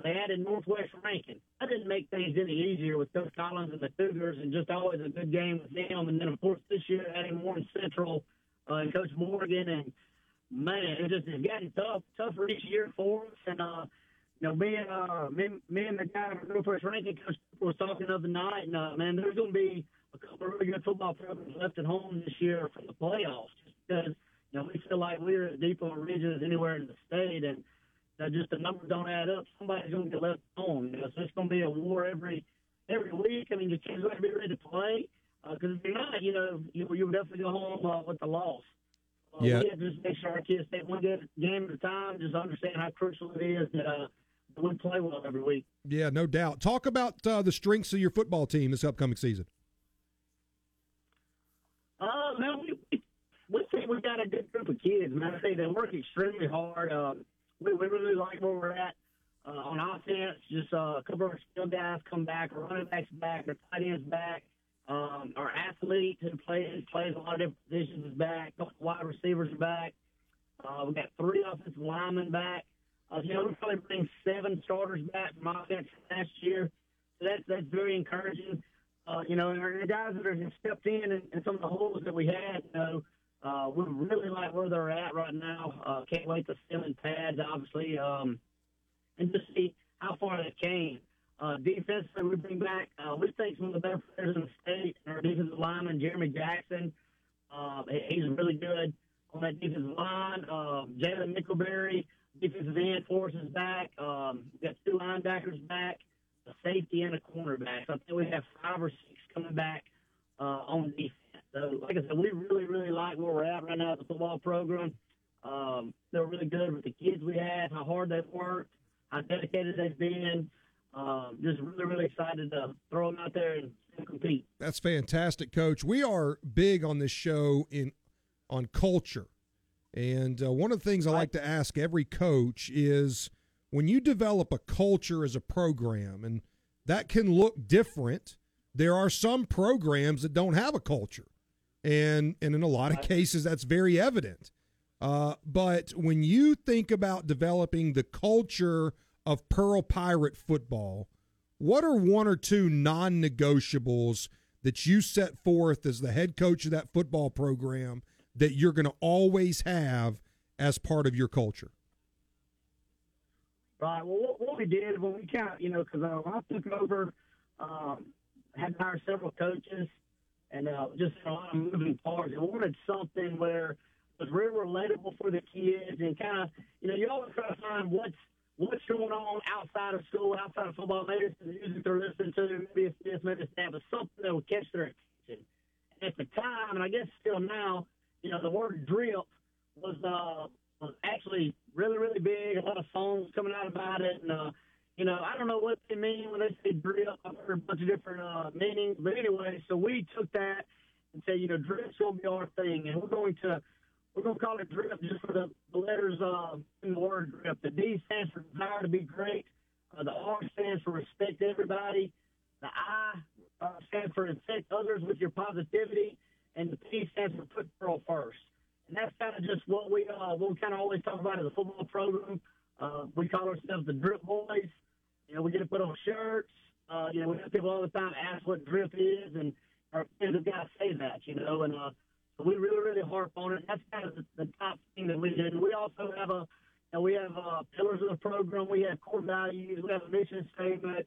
they added Northwest Rankin. That didn't make things any easier with Coach Collins and the Cougars, and just always a good game with them. And then of course this year adding Warren Central uh, and Coach Morgan, and man, it just it's gotten tough, tougher each year for us. And uh, you know, me and uh, me, me and the guy from Northwest Rankin coach was talking the other night, and uh, man, there's going to be a couple of really good football programs left at home this year for the playoffs, just because you know, we feel like we're as deep on as anywhere in the state, and that just the numbers don't add up. Somebody's going to get left home. You know, so it's going to be a war every every week. I mean, your kids got to be ready to play because uh, if you're not, you know, you you definitely go home uh, with the loss. Uh, yeah. We to just make sure our kids take one game at a time. Just understand how crucial it is that uh, we play well every week. Yeah, no doubt. Talk about uh, the strengths of your football team this upcoming season. Uh, man, we, we think we got a good group of kids, man. I say they work extremely hard. Uh, we, we really like where we're at uh, on offense. Just uh, a couple of our skill guys come back, our running backs back, our tight ends back. Um, our athlete who plays plays a lot of different positions is back. Wide receivers are back. Uh, we got three offensive linemen back. Uh, you know, we probably bring seven starters back from offense last year. So that's that's very encouraging. Uh, you know, and the guys that have stepped in and, and some of the holes that we had, you know, uh, we really like where they're at right now. Uh, can't wait to them in pads, obviously, um, and just see how far they came. Uh, defensively, we bring back, uh, we think some of the better players in the state. Our defensive lineman, Jeremy Jackson, uh, he's really good on that defensive line. Um, Jalen Nickelberry, defensive end, forces back. Um, we got two linebackers back, a safety, and a cornerback. So I think we have five or six coming back uh, on defense. So, like I said, we really, really like where we're at right now at the football program. Um, they're really good with the kids we have, how hard they've worked, how dedicated they've been. Um, just really, really excited to throw them out there and compete. That's fantastic, Coach. We are big on this show in on culture, and uh, one of the things I like to ask every coach is when you develop a culture as a program, and that can look different. There are some programs that don't have a culture and and in a lot of cases that's very evident. Uh, but when you think about developing the culture of Pearl Pirate football, what are one or two non-negotiables that you set forth as the head coach of that football program that you're going to always have as part of your culture? Right. Well, what, what we did when we kind of, you know, because uh, I took over, um, had to hire several coaches and uh, just a lot of moving parts. I wanted something where was real relatable for the kids and kind of, you know, you always try to find what's what's going on outside of school, outside of football. Maybe it's the music they're listening to, maybe it's this, maybe it's that, but something that will catch their attention. At the time, and I guess still now, you know, the word drip was uh, was actually really, really big. A lot of songs coming out about it, and uh, you know, I don't know what they mean when they say drip. I've heard a bunch of different uh, meanings, but anyway, so we took that and said, you know, drip's gonna be our thing, and we're going to we're gonna call it drip just for the, the letters uh, in the word drip. The D stands for desire to be great. Uh, the R stands for respect everybody. The I uh, stands for infect others with your positivity, and the P stands for put Pearl first. And that's kind of just what we uh, we kind of always talk about as a football program. Uh, we call ourselves the Drip Boys. You know, we get to put on shirts. Uh, you know, we have people all the time ask what drip is, and our kids have got to say that, you know, and uh, so we really, really harp on it. That's kind of the, the top thing that we. And we also have a, you know, we have uh, pillars of the program. We have core values. We have a mission statement.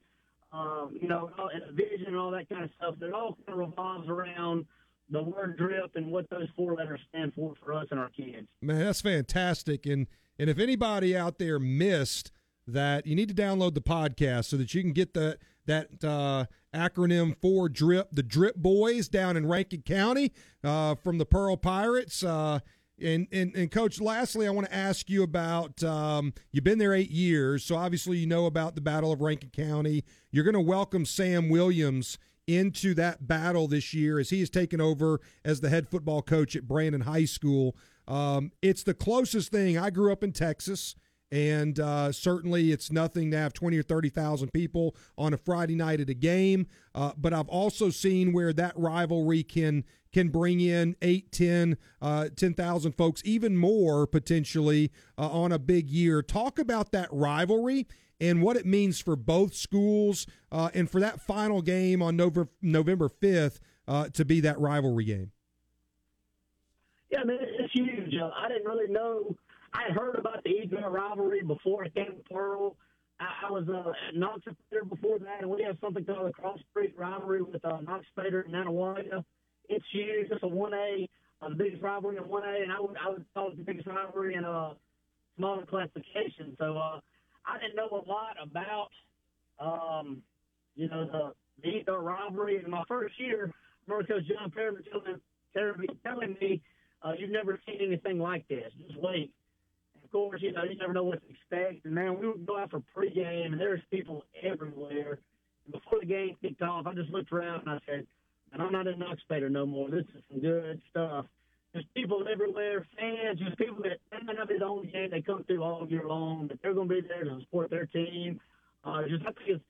Um, you know, and a vision and all that kind of stuff. That all kind of revolves around the word drip and what those four letters stand for for us and our kids. Man, that's fantastic. And and if anybody out there missed that, you need to download the podcast so that you can get the that uh, acronym for drip, the Drip Boys down in Rankin County uh, from the Pearl Pirates. Uh, and, and, and coach, lastly, I want to ask you about um, you've been there eight years, so obviously you know about the Battle of Rankin County. You're going to welcome Sam Williams into that battle this year as he has taken over as the head football coach at Brandon High School. Um, it's the closest thing. I grew up in Texas, and uh, certainly it's nothing to have 20 or 30,000 people on a Friday night at a game. Uh, but I've also seen where that rivalry can can bring in 8, 10, uh, 10,000 folks, even more potentially uh, on a big year. Talk about that rivalry and what it means for both schools uh, and for that final game on November, November 5th uh, to be that rivalry game. Yeah, I mean, it's huge. I didn't really know. I heard about the Eagle rivalry before it came to Pearl. I, I was uh, Knox before that, and we have something called the Cross Street rivalry with uh, Knox Spader and Nanih Waiya. It's huge. It's a 1A, uh, the biggest rivalry in 1A, and I would, I would call it the biggest rivalry in a uh, smaller classification. So, uh, I didn't know a lot about, um, you know, the the rivalry. In my first year, I Coach John Perriman telling, telling me, uh, "You've never seen anything like this. Just wait." Course, you know, you never know what to expect. And man, we would go out for pregame, and there's people everywhere. And before the game kicked off, I just looked around and I said, "And I'm not in Noxapater no more. This is some good stuff." There's people everywhere, fans, just people that may not be the only game they come through all year long, but they're going to be there to support their team. Uh, just I think, it's,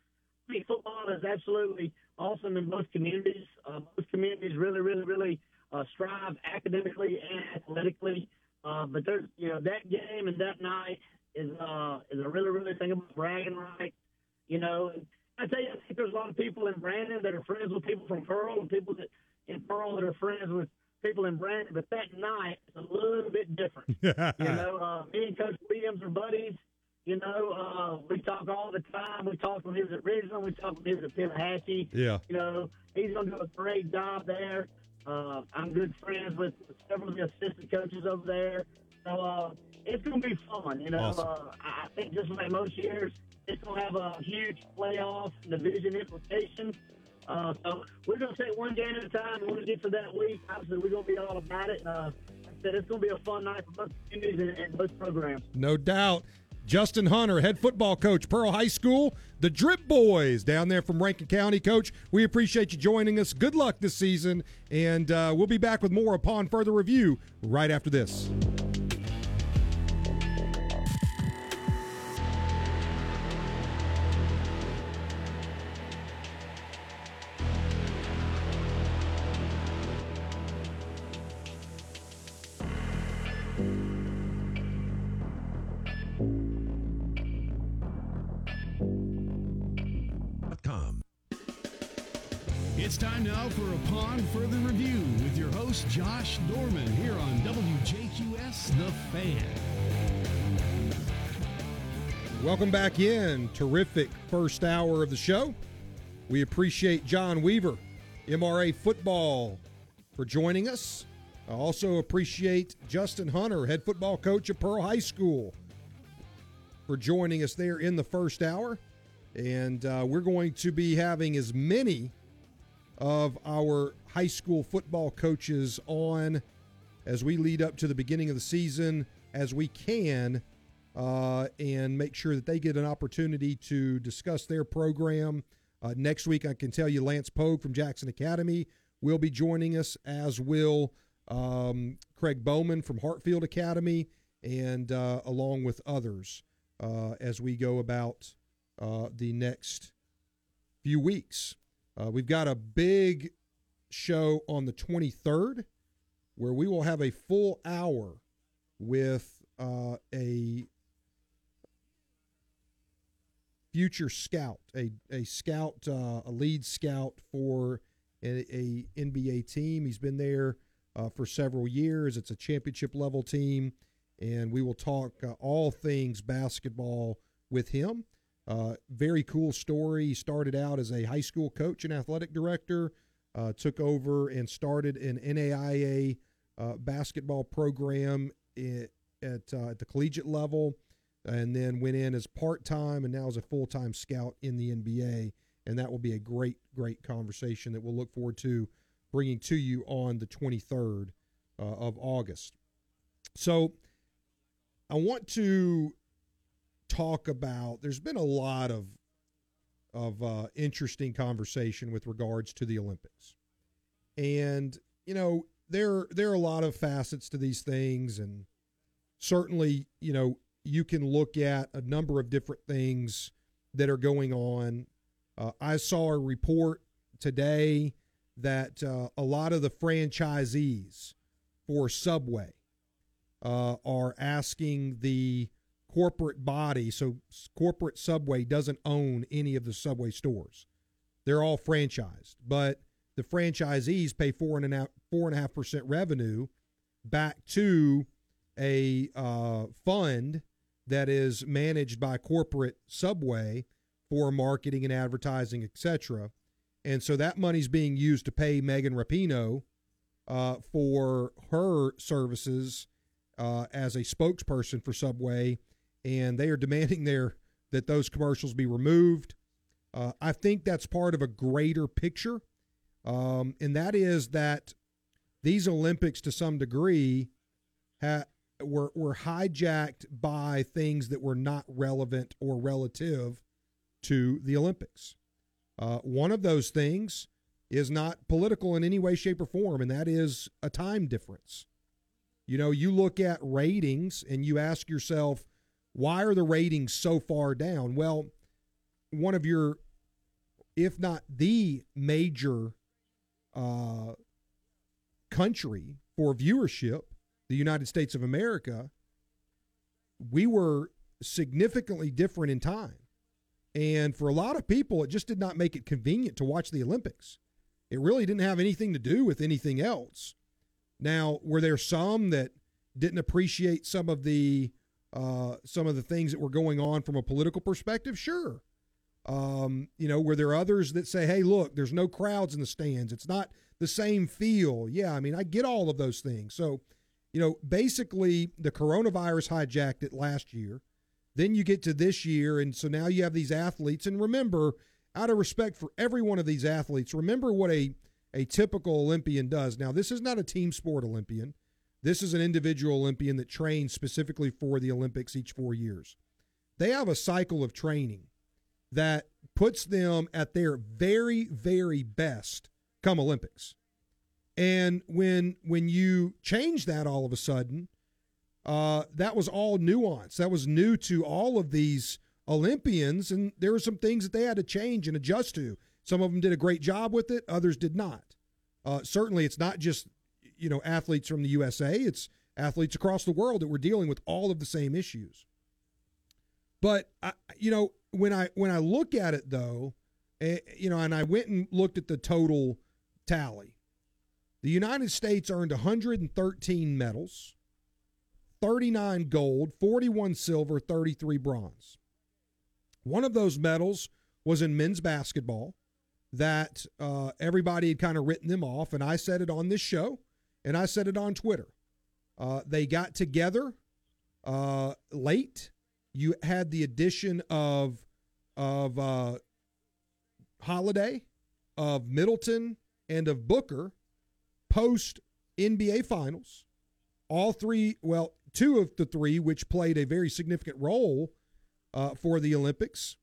I think football is absolutely awesome in most communities. Uh, most communities really, really, really uh, strive academically and athletically. Uh, but there's, you know, that game and that night is uh, is a really, really thing about bragging rights. You know, and I tell you, I think there's a lot of people in Brandon that are friends with people from Pearl and people that in Pearl that are friends with people in Brandon, but that night is a little bit different. you know, uh, me and Coach Williams are buddies. You know, uh, we talk all the time. We talked when he was at Ridgeland. We talked when he was at Tallahatchie. Yeah. You know, he's going to do a great job there. Uh, I'm good friends with several of the assistant coaches over there. So uh, it's going to be fun. You know, awesome. uh, I think just like most years, it's going to have a huge playoff division implication. Uh, so we're going to take one game at a time. When we get to that week, obviously we're going to be all about it. Uh, like I said it's going to be a fun night for both communities and, and both programs. No doubt. Justin Hunter, head football coach, Pearl High School, the Drip Boys down there from Rankin County. Coach, we appreciate you joining us. Good luck this season, and uh, we'll be back with more upon further review right after this. It's time now for a Upon Further Review with your host, Josh Dorman, here on WJQS The Fan. Welcome back in. Terrific first hour of the show. We appreciate John Weaver, MRA Football, for joining us. I also appreciate Justin Hunter, head football coach at Pearl High School, for joining us there in the first hour. And uh, we're going to be having as many of our high school football coaches on as we lead up to the beginning of the season as we can uh, and make sure that they get an opportunity to discuss their program. Uh, next week, I can tell you Lance Pogue from Jackson Academy will be joining us, as will um, Craig Bowman from Hartfield Academy, and uh, along with others uh, as we go about uh, the next few weeks. Uh, we've got a big show on the 23rd where we will have a full hour with uh, a future scout, a a scout, uh, a lead scout for a, a, NBA team. He's been there uh, for several years. It's a championship level team, and we will talk uh, all things basketball with him. Uh, very cool story. He started out as a high school coach and athletic director, uh, took over and started an NAIA uh, basketball program at at, at the collegiate level and then went in as part time and now as a full time scout in the NBA. And that will be a great, great conversation that we'll look forward to bringing to you on the 23rd uh, of August. So I want to talk about there's been a lot of of uh, interesting conversation with regards to the Olympics. And, you know, there there are a lot of facets to these things and certainly, you know, you can look at a number of different things that are going on. Uh, I saw a report today that uh, a lot of the franchisees for Subway uh, are asking the corporate body. So, corporate Subway doesn't own any of the Subway stores; they're all franchised. But the franchisees pay four and a half four and a half percent revenue back to a uh, fund that is managed by corporate Subway for marketing and advertising, etc. And so that money's being used to pay Megan Rapinoe uh, for her services uh, as a spokesperson for Subway, and they are demanding their that those commercials be removed. Uh, I think that's part of a greater picture, um, and that is that these Olympics, to some degree, ha- were were hijacked by things that were not relevant or relative to the Olympics. Uh, one of those things is not political in any way, shape, or form, and that is a time difference. You know, you look at ratings and you ask yourself, why are the ratings so far down? Well, one of your, if not the major uh, country for viewership the United States of America, we were significantly different in time. And for a lot of people, it just did not make it convenient to watch the Olympics. It really didn't have anything to do with anything else. Now, were there some that didn't appreciate some of the uh, some of the things that were going on from a political perspective? Sure. Um, you know, were there others that say, "Hey, look, there's no crowds in the stands. It's not the same feel." Yeah, I mean, I get all of those things. So you know, basically the coronavirus hijacked it last year. Then you get to this year, and so now you have these athletes. And remember, out of respect for every one of these athletes, remember what a a typical Olympian does. Now, this is not a team sport Olympian. This is an individual Olympian that trains specifically for the Olympics each four years. They have a cycle of training that puts them at their very, very best come Olympics. And when when you change that all of a sudden, uh, that was all nuance. That was new to all of these Olympians, and there were some things that they had to change and adjust to. Some of them did a great job with it, others did not. Uh, certainly, it's not just you know athletes from the USA; it's athletes across the world that were dealing with all of the same issues. But I, you know, when I when I look at it though, eh, you know, and I went and looked at the total tally the United States earned 113 medals, 39 gold, 41 silver, 33 bronze. One of those medals was in men's basketball that uh, everybody had kind of written them off, and I said it on this show, and I said it on Twitter. Uh, they got together uh, late. You had the addition of of uh, Holiday, of Middleton, and of Booker post NBA Finals. All three, well, two of the three, which played a very significant role uh, for the Olympics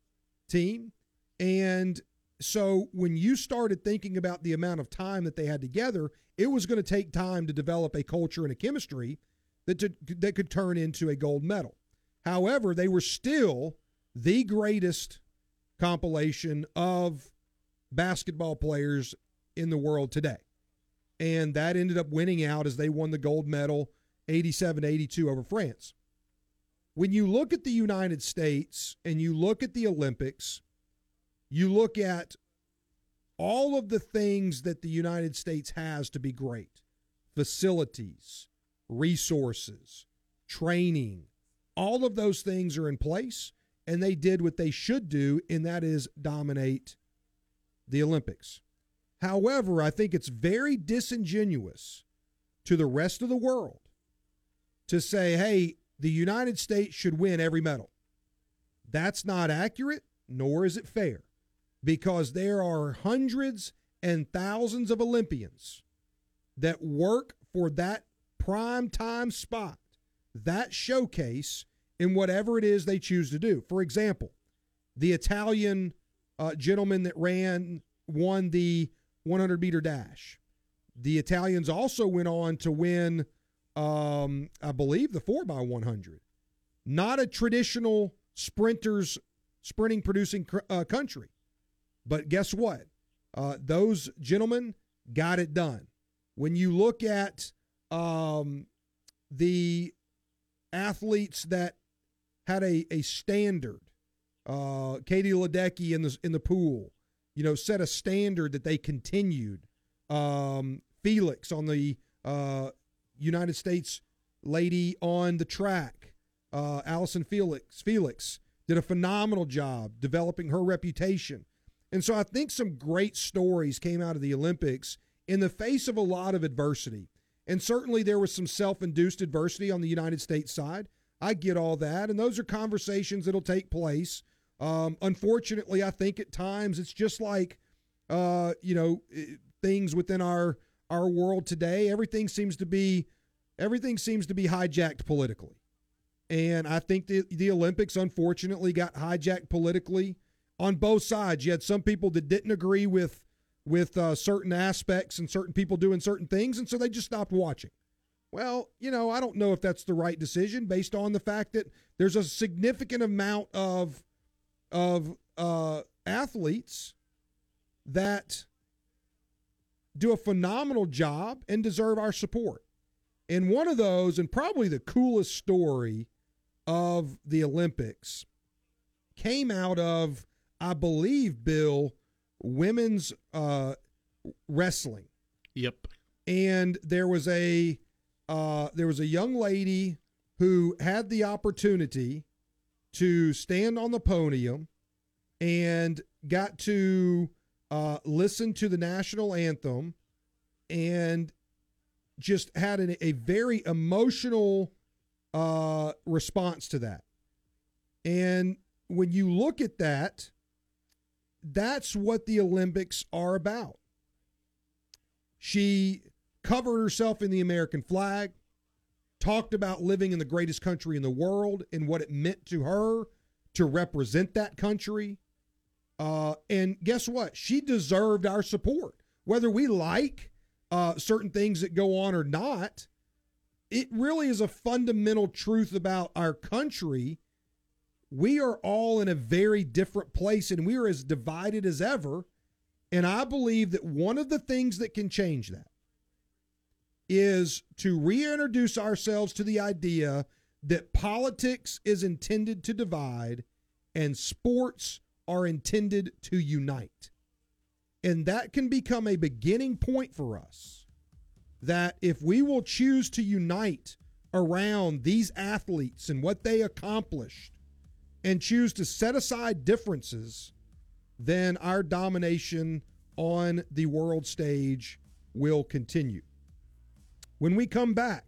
team. And so when you started thinking about the amount of time that they had together, it was going to take time to develop a culture and a chemistry that, to, that could turn into a gold medal. However, they were still the greatest compilation of basketball players in the world today and that ended up winning out as they won the gold medal 87 82 over France. when you look at the United States and you look at the Olympics, you look at all of the things that the United States has to be great facilities, resources, training, all of those things are in place, and they did what they should do, and that is dominate the Olympics. However, I think it's very disingenuous to the rest of the world to say, hey, the United States should win every medal. That's not accurate, nor is it fair, because there are hundreds and thousands of Olympians that work for that prime time spot, that showcase in whatever it is they choose to do. For example, the Italian uh, gentleman that ran won the 100 meter dash. The Italians also went on to win, um, I believe, the 4 by 100 Not a traditional sprinters sprinting producing uh, country. But guess what? Uh, those gentlemen got it done. When you look at um, the athletes that had a, a standard, uh, Katie Ledecky in the in the pool, you know, set a standard that they continued. Um, Felix on the uh, United States lady on the track, uh, Allison Felix, Felix did a phenomenal job developing her reputation. And so I think some great stories came out of the Olympics in the face of a lot of adversity. And certainly there was some self induced adversity on the United States side. I get all that. And those are conversations that'll take place. Um, unfortunately, I think at times it's just like, uh, you know, things within our our world today. Everything seems to be everything seems to be hijacked politically. And I think the, the Olympics, unfortunately, got hijacked politically on both sides. You had some people that didn't agree with with uh, certain aspects and certain people doing certain things, and so they just stopped watching. Well, you know, I don't know if that's the right decision based on the fact that there's a significant amount of of uh, athletes that do a phenomenal job and deserve our support. And one of those, and probably the coolest story of the Olympics, came out of, I believe, Bill, women's uh, wrestling. Yep. And there was a uh, there was a young lady who had the opportunity to stand on the podium and got to uh, listen to the national anthem and just had an, a very emotional uh, response to that. And when you look at that, that's what the Olympics are about. She covered herself in the American flag, talked about living in the greatest country in the world and what it meant to her to represent that country. Uh, and guess what? She deserved our support. Whether we like uh, certain things that go on or not, it really is a fundamental truth about our country. We are all in a very different place and we are as divided as ever. And I believe that one of the things that can change that is to reintroduce ourselves to the idea that politics is intended to divide and sports are intended to unite. And that can become a beginning point for us that if we will choose to unite around these athletes and what they accomplished and choose to set aside differences, then our domination on the world stage will continue. When we come back,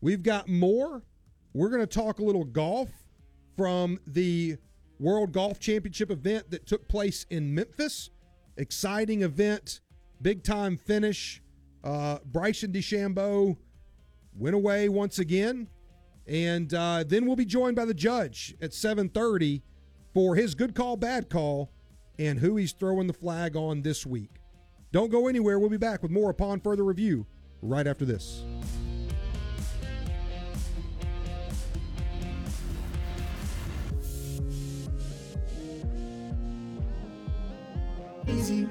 we've got more. We're going to talk a little golf from the World Golf Championship event that took place in Memphis. Exciting event, big time finish. Uh, Bryson DeChambeau went away once again, and uh, then we'll be joined by the judge at 7:30 for his good call, bad call, and who he's throwing the flag on this week. Don't go anywhere. We'll be back with more upon further review right after this. Easy.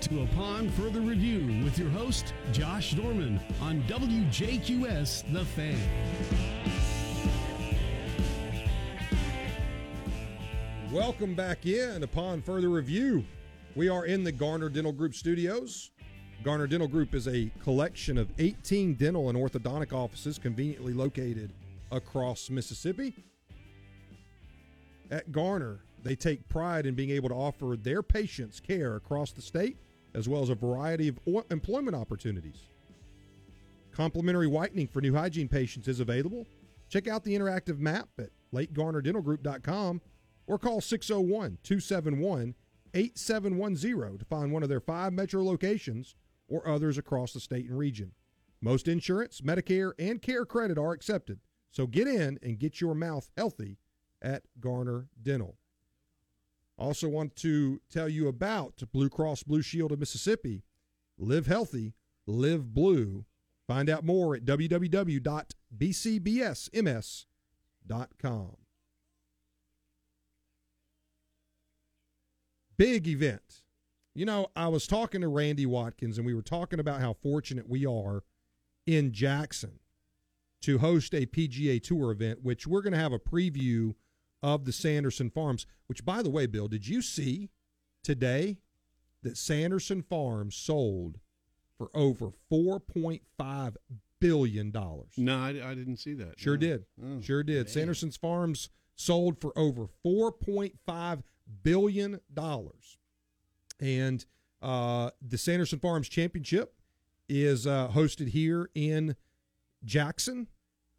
To Upon Further Review with your host, Josh Dorman, on WJQS The Fan. Welcome back in upon further review. We are in the Garner Dental Group studios. Garner Dental Group is a collection of 18 dental and orthodontic offices conveniently located across Mississippi. At Garner, they take pride in being able to offer their patients care across the state, as well as a variety of o- employment opportunities. Complimentary whitening for new hygiene patients is available. Check out the interactive map at lategarnerdentalgroup.com or call 601 271 8710 to find one of their five metro locations or others across the state and region. Most insurance, Medicare, and care credit are accepted. So get in and get your mouth healthy at Garner Dental. Also, want to tell you about Blue Cross Blue Shield of Mississippi. Live healthy, live blue. Find out more at www.bcbsms.com. Big event. You know, I was talking to Randy Watkins, and we were talking about how fortunate we are in Jackson to host a PGA Tour event, which we're going to have a preview of the Sanderson Farms. Which, by the way, Bill, did you see today that Sanderson Farms sold for over four point five billion dollars? No, I, I didn't see that. Sure No. did. Oh, sure did. dang. Sanderson's Farms sold for over four point five billion dollars, and uh, the Sanderson Farms Championship is uh, hosted here in Jackson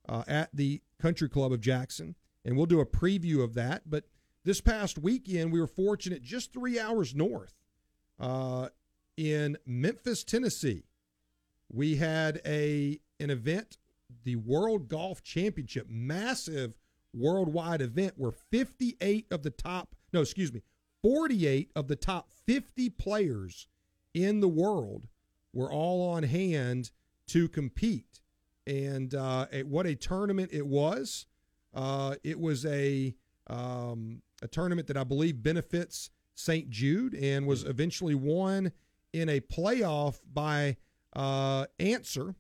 uh, at the Country Club of Jackson, and we'll do a preview of that. But this past weekend, we were fortunate just three hours north uh, in Memphis, Tennessee. We had a an event, the World Golf Championship, massive worldwide event where 58 of the top, no, excuse me, 48 of the top 50 players in the world were all on hand to compete. And uh, what a tournament it was! Uh, it was a um, a tournament that I believe benefits St. Jude and was eventually won in a playoff by uh, Ancer.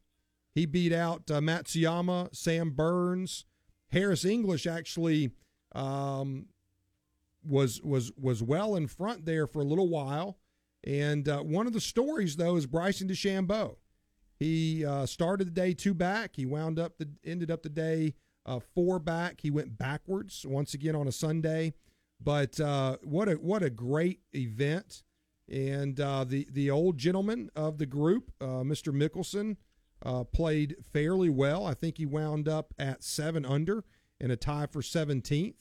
He beat out uh, Matsuyama, Sam Burns, Harris English. Actually, um, was was was well in front there for a little while. And uh, one of the stories though is Bryson DeChambeau. He uh, started the day two back. He wound up the ended up the day uh, four back. He went backwards once again on a Sunday. But uh, what a what a great event! And uh, the the old gentleman of the group, uh, Mr. Mickelson, uh, played fairly well. I think he wound up at seven under in a tie for 17th.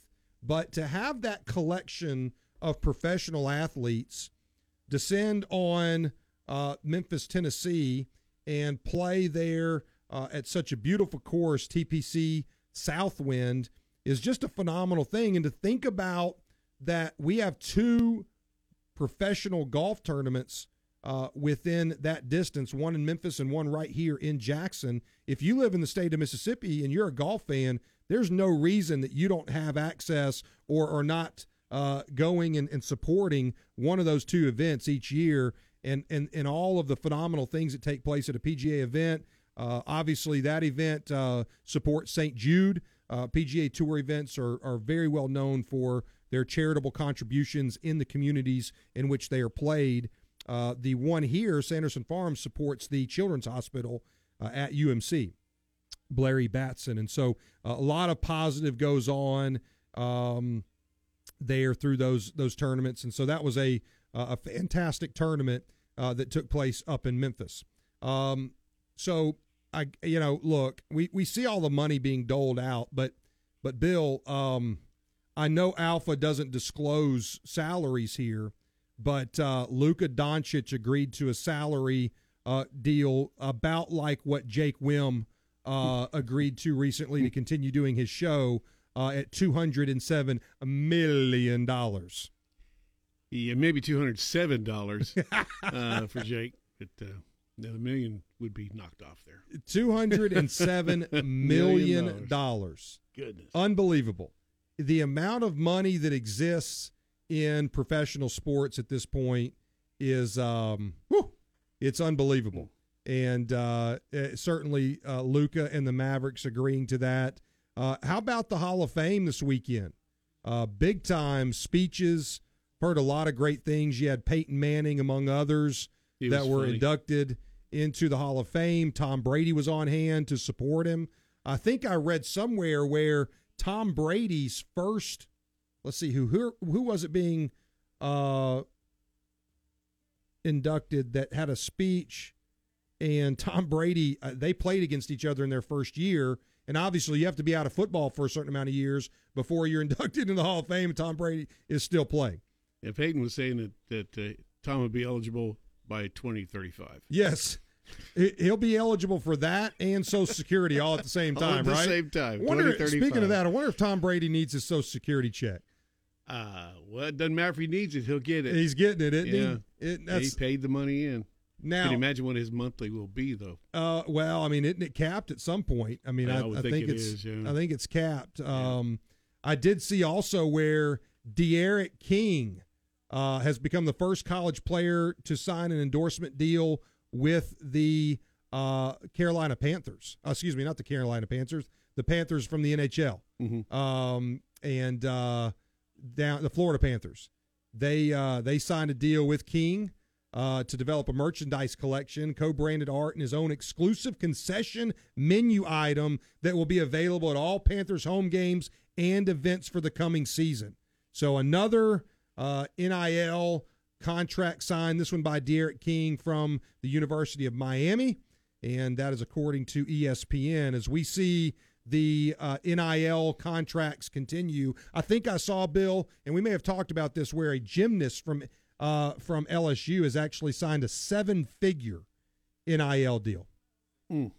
But to have that collection of professional athletes descend on uh, Memphis, Tennessee, and play there at such a beautiful course, TPC Southwind, is just a phenomenal thing. And to think about that, we have two professional golf tournaments uh, within that distance, one in Memphis and one right here in Jackson. If you live in the state of Mississippi and you're a golf fan, there's no reason that you don't have access or are not uh, going and, and supporting one of those two events each year and, and, and all of the phenomenal things that take place at a PGA event. Uh, obviously, that event uh, supports St. Jude. Uh, PGA Tour events are, are very well known for their charitable contributions in the communities in which they are played. Uh, the one here, Sanderson Farms, supports the Children's Hospital uh, at UMC, Blairy Batson. And so uh, a lot of positive goes on um, there through those those tournaments. And so that was a, a fantastic tournament that took place up in Memphis. Um, so I, you know, look, we, we see all the money being doled out, but but Bill, um, I know Alpha doesn't disclose salaries here, but uh, Luka Doncic agreed to a salary uh, deal about like what Jake Wim uh, agreed to recently to continue doing his show uh, at two hundred and seven million dollars. Yeah, maybe two hundred seven dollars uh, for Jake, but uh, the million would be knocked off there. Two hundred and seven million dollars. Goodness, Unbelievable. The amount of money that exists in professional sports at this point is um, whew, it's unbelievable. And uh, eh, certainly uh, Luka and the Mavericks agreeing to that. Uh, how about the Hall of Fame this weekend? Uh, big time speeches. Heard a lot of great things. You had Peyton Manning, among others, that were funny. inducted into the Hall of Fame. Tom Brady was on hand to support him. I think I read somewhere where Tom Brady's first, let's see, who who, who was it being uh, inducted that had a speech, and Tom Brady, uh, they played against each other in their first year. And obviously, you have to be out of football for a certain amount of years before you're inducted into the Hall of Fame. Tom Brady is still playing. Yeah, Peyton was saying that that uh, Tom would be eligible by 2035. Yes. He- He'll be eligible for that and Social Security all at the same All time, at the right? same time. Wonder, speaking of that, I wonder if Tom Brady needs his Social Security check. Uh, well, it doesn't matter if he needs it; he'll get it. He's getting it, isn't Yeah. he? It, he paid the money in. Now, Can you imagine what his monthly will be, though? Uh, well, I mean, isn't it capped at some point? I mean, I I, I think think, it it's. is, yeah. I think it's capped. Um, I did see also where D'Eriq King uh, has become the first college player to sign an endorsement deal with the uh, Carolina Panthers. Uh, excuse me, not the Carolina Panthers, the Panthers from the NHL, Mhm. um, and uh, down the Florida Panthers. They uh, they signed a deal with King uh, to develop a merchandise collection, co-branded art, and his own exclusive concession menu item that will be available at all Panthers home games and events for the coming season. So another uh, NIL contract signed. This one by D'Eriq King from the University of Miami, and that is according to ESPN. As we see the uh, NIL contracts continue, I think I saw Bill, and we may have talked about this, where a gymnast from uh, from LSU has actually signed a seven-figure NIL deal Mm.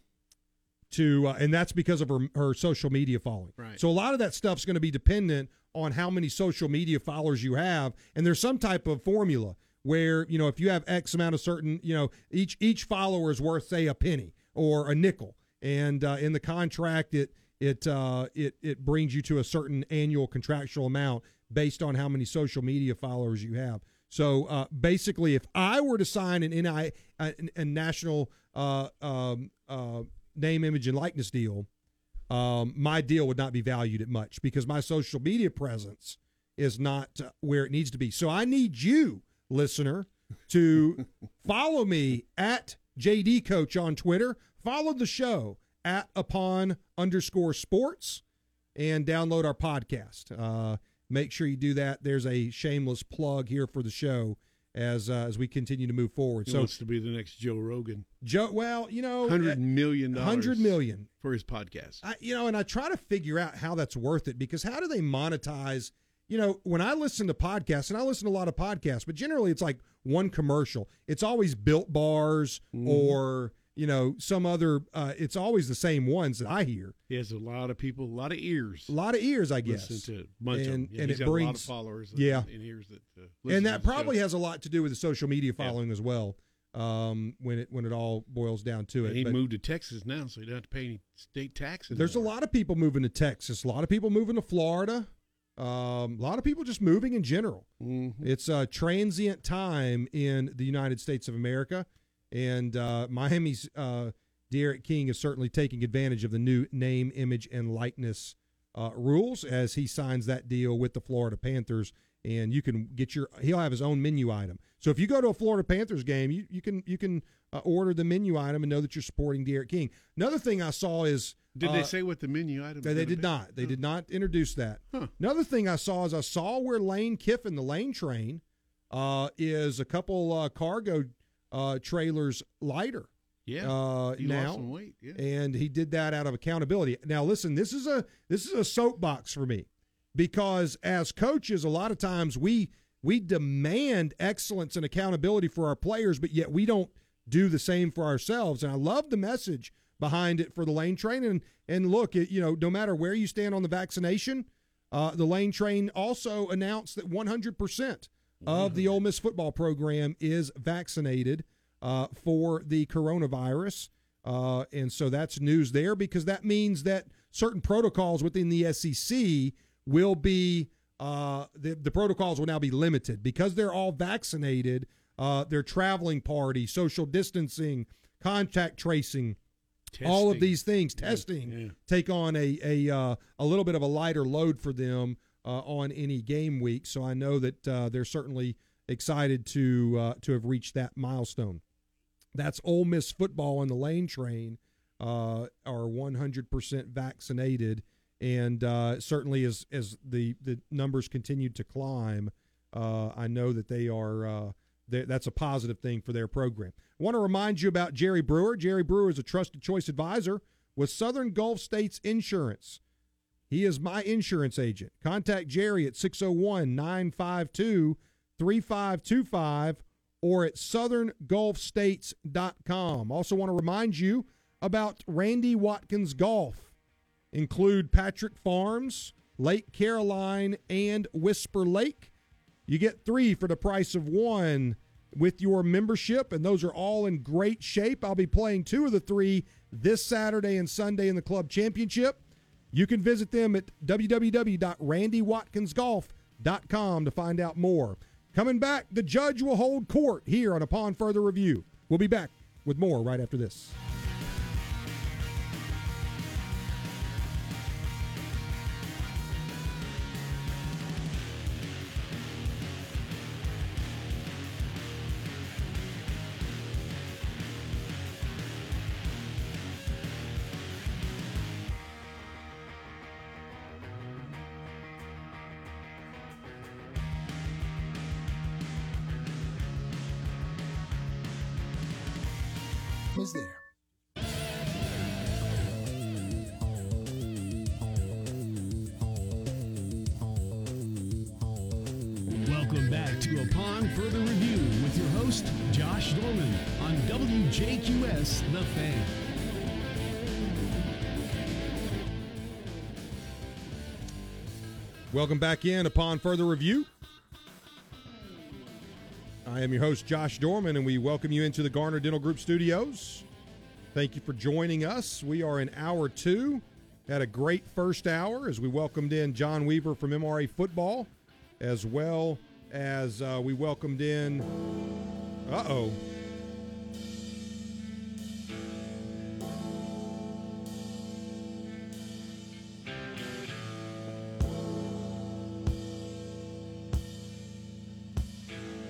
to, uh, and that's because of her, her social media following. Right. So a lot of that stuff's going to be dependent on how many social media followers you have, and there's some type of formula where you know if you have X amount of certain, you know, each each follower is worth say a penny or a nickel, and uh, in the contract it it uh, it it brings you to a certain annual contractual amount based on how many social media followers you have. So uh, basically, if I were to sign an NI a, a national uh, um, uh, name, image, and likeness deal, um, my deal would not be valued at much because my social media presence is not uh, where it needs to be. So I need you, listener, to follow me at JD Coach on Twitter. Follow the show at upon underscore sports and download our podcast. Uh, make sure you do that. There's a shameless plug here for the show as uh, as we continue to move forward. He so wants to be the next Joe Rogan. Joe, well, you know, Hundred million dollars. hundred million. for his podcast. I, you know, and I try to figure out how that's worth it because how do they monetize? You know, when I listen to podcasts, and I listen to a lot of podcasts, but generally it's like one commercial. It's always built bars or you know some other. Uh, it's always the same ones that I hear. He has a lot of people, a lot of ears. A lot of ears, I guess. Listen to bunch of And- them. Yeah, and it got a lot of brings- followers. yeah. and ears that. Uh, and that probably has a lot to do with the social media following as well. Um, when it when it all boils down to it, And he But moved to Texas now, so he don't have to pay any state taxes. there's a lot of people moving to Texas. A lot of people moving to Florida. Um, a lot of people just moving in general. hmm It's a transient time in the United States of America, and uh, Miami's uh, D'Eriq King is certainly taking advantage of the new name, image, and likeness uh, rules as he signs that deal with the Florida Panthers. And you can get your he'll have his own menu item. So if you go to a Florida Panthers game, you, you can you can uh, order the menu item and know that you're supporting D'Eriq King. Another thing I saw is Did uh, they say what the menu item? they, they did not. They did not introduce that. Huh. Another thing I saw is I saw where Lane Kiffin, the Lane train, uh, is a couple uh, cargo uh, trailers lighter Yeah, uh, now, weight. Yeah, and he did that out of accountability. Now, listen, this is a this is a soapbox for me because as coaches, a lot of times we we demand excellence and accountability for our players, but yet we don't do the same for ourselves. And I love the message behind it for the lane train. And and look, it, you know, no matter where you stand on the vaccination, uh, the lane train also announced that 100 percent of the Ole Miss football program is vaccinated uh, for the coronavirus. Uh, and so that's news there because that means that certain protocols within the SEC will be uh, the, the protocols will now be limited because they're all vaccinated. uh, their traveling party, social distancing, contact tracing, all of these things, testing, yeah. take on a a uh, a little bit of a lighter load for them on any game week. So I know that uh, they're certainly excited to uh, to have reached that milestone. That's Ole Miss football on the lane train uh, are 100% vaccinated, and uh, certainly as as the the numbers continue to climb, uh, I know that they are. Uh, that's a positive thing for their program. I want to remind you about Jerry Brewer. Jerry Brewer is a trusted choice advisor with Southern Gulf States Insurance. He is my insurance agent. Contact Jerry at 601 952 3525 or at southerngulfstates.com. Also, want to remind you about Randy Watkins Golf. Include Patrick Farms, Lake Caroline, and Whisper Lake. You get three for the price of one with your membership, and those are all in great shape. I'll be playing two of the three this Saturday and Sunday in the club championship. You can visit them at www.randywatkinsgolf.com to find out more. Coming back, the judge will hold court here on Upon Further Review. We'll be back with more right after this. Welcome back in upon further review. I am your host, Josh Dorman, and we welcome you into the Garner Dental Group studios. Thank you for joining us. We are in hour two. Had a great first hour as we welcomed in John Weaver from MRA Football, as well as uh, we welcomed in. Uh oh.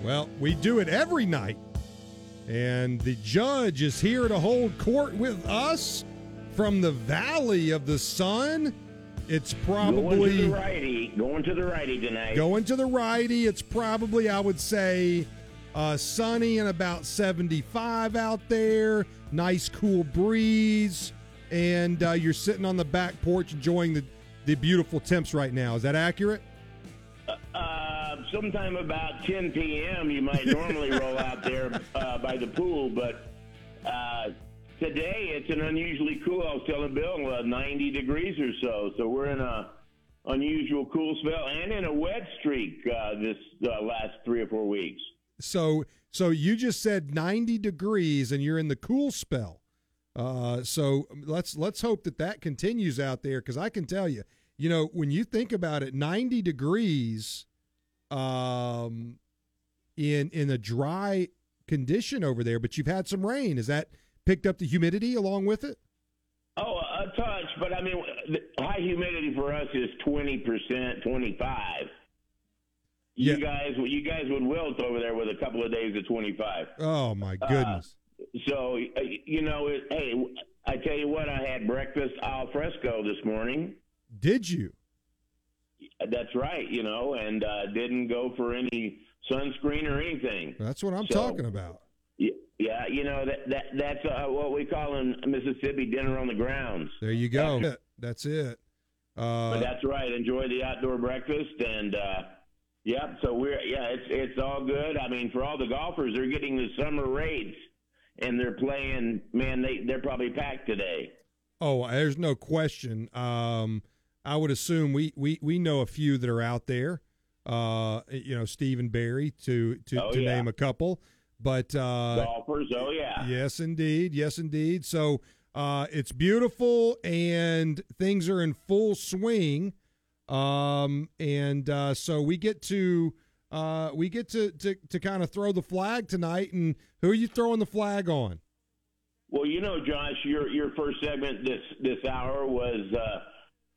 Well, we do it every night. And the judge is here to hold court with us from the Valley of the Sun. It's probably Going to the righty. Going to the righty tonight. going to the righty. It's probably, I would say, uh, sunny and about 75 out there. Nice cool breeze. And uh, you're sitting on the back porch enjoying the, the beautiful temps right now. Is that accurate? Uh, sometime about 10 p.m. You might normally roll out there uh, by the pool, but uh, today it's an unusually cool. I was telling Bill, uh, 90 degrees or so. So we're in a unusual cool spell and in a wet streak uh, this uh, last three or four weeks. So so you just said 90 degrees and you're in the cool spell. Uh, so let's let's hope that that continues out there because I can tell you, you know, when you think about it, 90 degrees, um, in in a dry condition over there, but you've had some rain. Is that picked up the humidity along with it? Oh, a touch, but I mean, high humidity for us is 20%, 25. You Yeah. guys, you guys would wilt over there with a couple of days of 25. Oh my goodness! So, uh, you know, it, hey, I tell you what, I had breakfast al fresco this morning. Did you? That's right, you know, and uh, didn't go for any sunscreen or anything. That's what I'm So- talking about. Yeah, you know that that that's uh, what we call in Mississippi dinner on the grounds. There you go. That's it. Uh, But that's right. Enjoy the outdoor breakfast, and uh, yeah. So we're yeah, it's it's all good. I mean, for all the golfers, they're getting the summer rates, and they're playing. Man, they they're probably packed today. Oh, there's no question. Um, I would assume we, we, we know a few that are out there. Uh, you know, Stephen Barry to to, Oh, to yeah. name a couple. But uh, Golfers, oh yeah. yes, indeed, yes, indeed. So uh, it's beautiful and things are in full swing. Um, and uh, so we get to uh, we get to, to, to kind of throw the flag tonight. And who are you throwing the flag on? Well, you know, Josh, your your first segment this this hour was uh,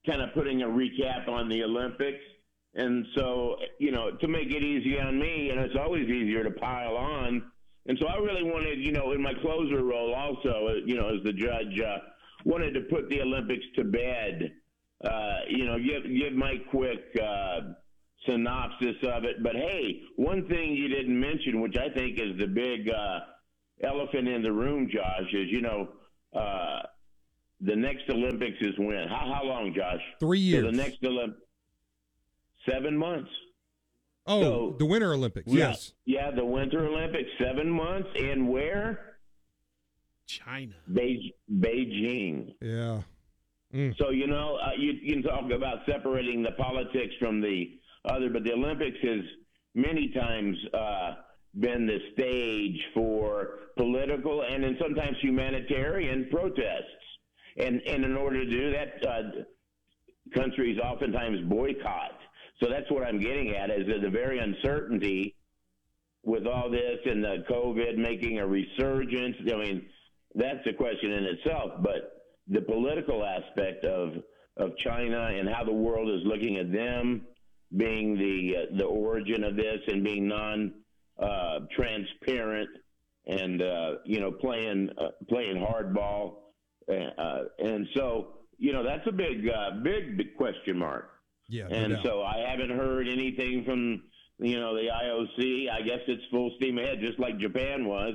kind of putting a recap on the Olympics, and so you know, to make it easy on me, and it's always easier to pile on. And so I really wanted, you know, in my closer role, also, uh, you know, as the judge, uh, wanted to put the Olympics to bed. Uh, you know, give give my quick uh, synopsis of it. But hey, one thing you didn't mention, which I think is the big uh, elephant in the room, Josh, is you know uh, the next Olympics is when? How how long, Josh? Three years. So the next Olymp seven months. Oh, So- the Winter Olympics. Yeah, Yes. Yeah, the Winter Olympics, seven months, and where? China. Beij- Beijing. Yeah. So you know, uh, you, you can talk about separating the politics from the other, but the Olympics has many times uh, been the stage for political and then sometimes humanitarian protests. And and in order to do that, uh, countries oftentimes boycott. So that's what I'm getting at is the very uncertainty with all this and the COVID making a resurgence. I mean, that's a question in itself, but the political aspect of of China and how the world is looking at them being the uh, the origin of this and being non uh, transparent and uh, you know playing uh, playing hardball uh, and so you know that's a big uh, big big question mark Yeah. and doubt. so I haven't heard anything from you know the IOC. I guess it's full steam ahead, just like Japan was,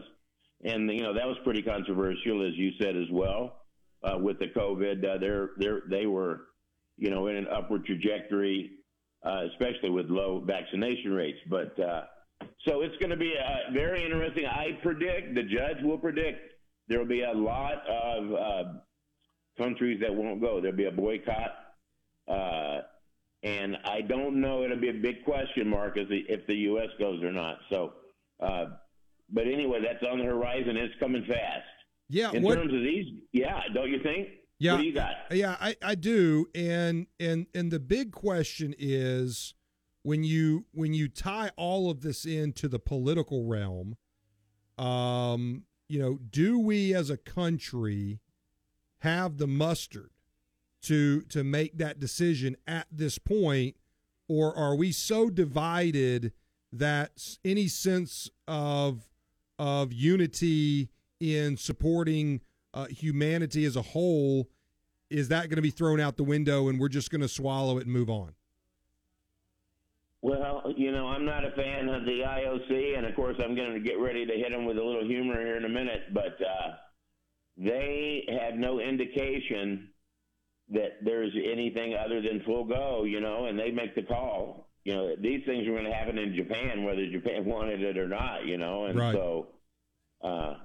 and you know that was pretty controversial, as you said as well, uh, with the COVID. Uh, they're they're they were you know in an upward trajectory, uh, especially with low vaccination rates. But uh, so it's going to be uh, very interesting. I predict the judge will predict there will be a lot of uh, countries that won't go. There'll be a boycott. Uh, and I don't know. It'll be a big question mark as the, if the U.S. goes or not. So, uh, but anyway, that's on the horizon. It's coming fast. yeah. In What, terms of these, yeah, don't you think? Yeah. What do you got? Yeah, I, I do, and and and the big question is when you when you tie all of this into the political realm, um, you know, do we as a country have the mustard to to make that decision at this point, or are we so divided that any sense of of unity in supporting uh, humanity as a whole is that going to be thrown out the window and we're just going to swallow it and move on? Well, you know, I'm not a fan of the IOC, and of course, I'm going to get ready to hit them with a little humor here in a minute. But uh, they have no indication that there's anything other than full go, you know, and they make the call. You know, these things are going to happen in Japan, whether Japan wanted it or not, you know, and Right. so uh,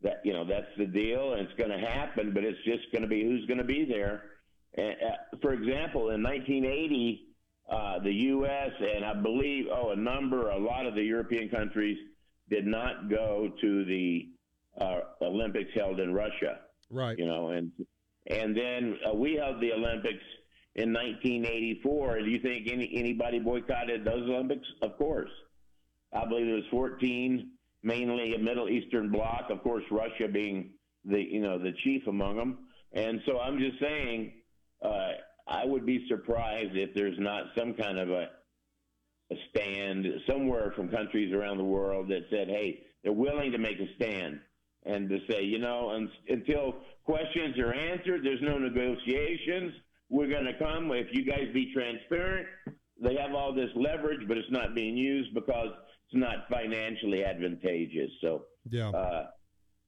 that you know that's the deal, and it's going to happen. But it's just going to be who's going to be there. And, uh, for example, in 1980 uh, the U.S. and I believe, oh, a number, a lot of the European countries did not go to the uh, Olympics held in Russia. Right. You know, and and then uh, we held the Olympics in 1984. Do you think any anybody boycotted those Olympics? Of course. I believe it was 14, mainly a Middle Eastern bloc. Of course, Russia being the you know the chief among them. And so I'm just saying, uh, I would be surprised if there's not some kind of a a stand somewhere from countries around the world that said, hey, they're willing to make a stand and to say, you know, un- until questions are answered, there's no negotiations. We're going to come if you guys be transparent. They have all this leverage, but it's not being used because it's not financially advantageous. So, Yeah. uh,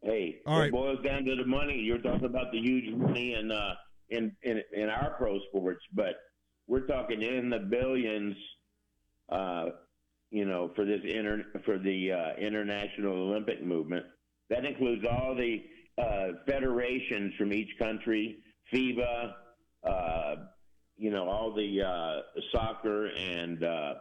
hey, All right. it boils down to the money. You're talking about the huge money and. uh, in, in in our pro sports, but we're talking in the billions. Uh, you know, for this inter for the uh, international Olympic movement, that includes all the uh, federations from each country, FIBA, uh, you know, all the uh, soccer and uh,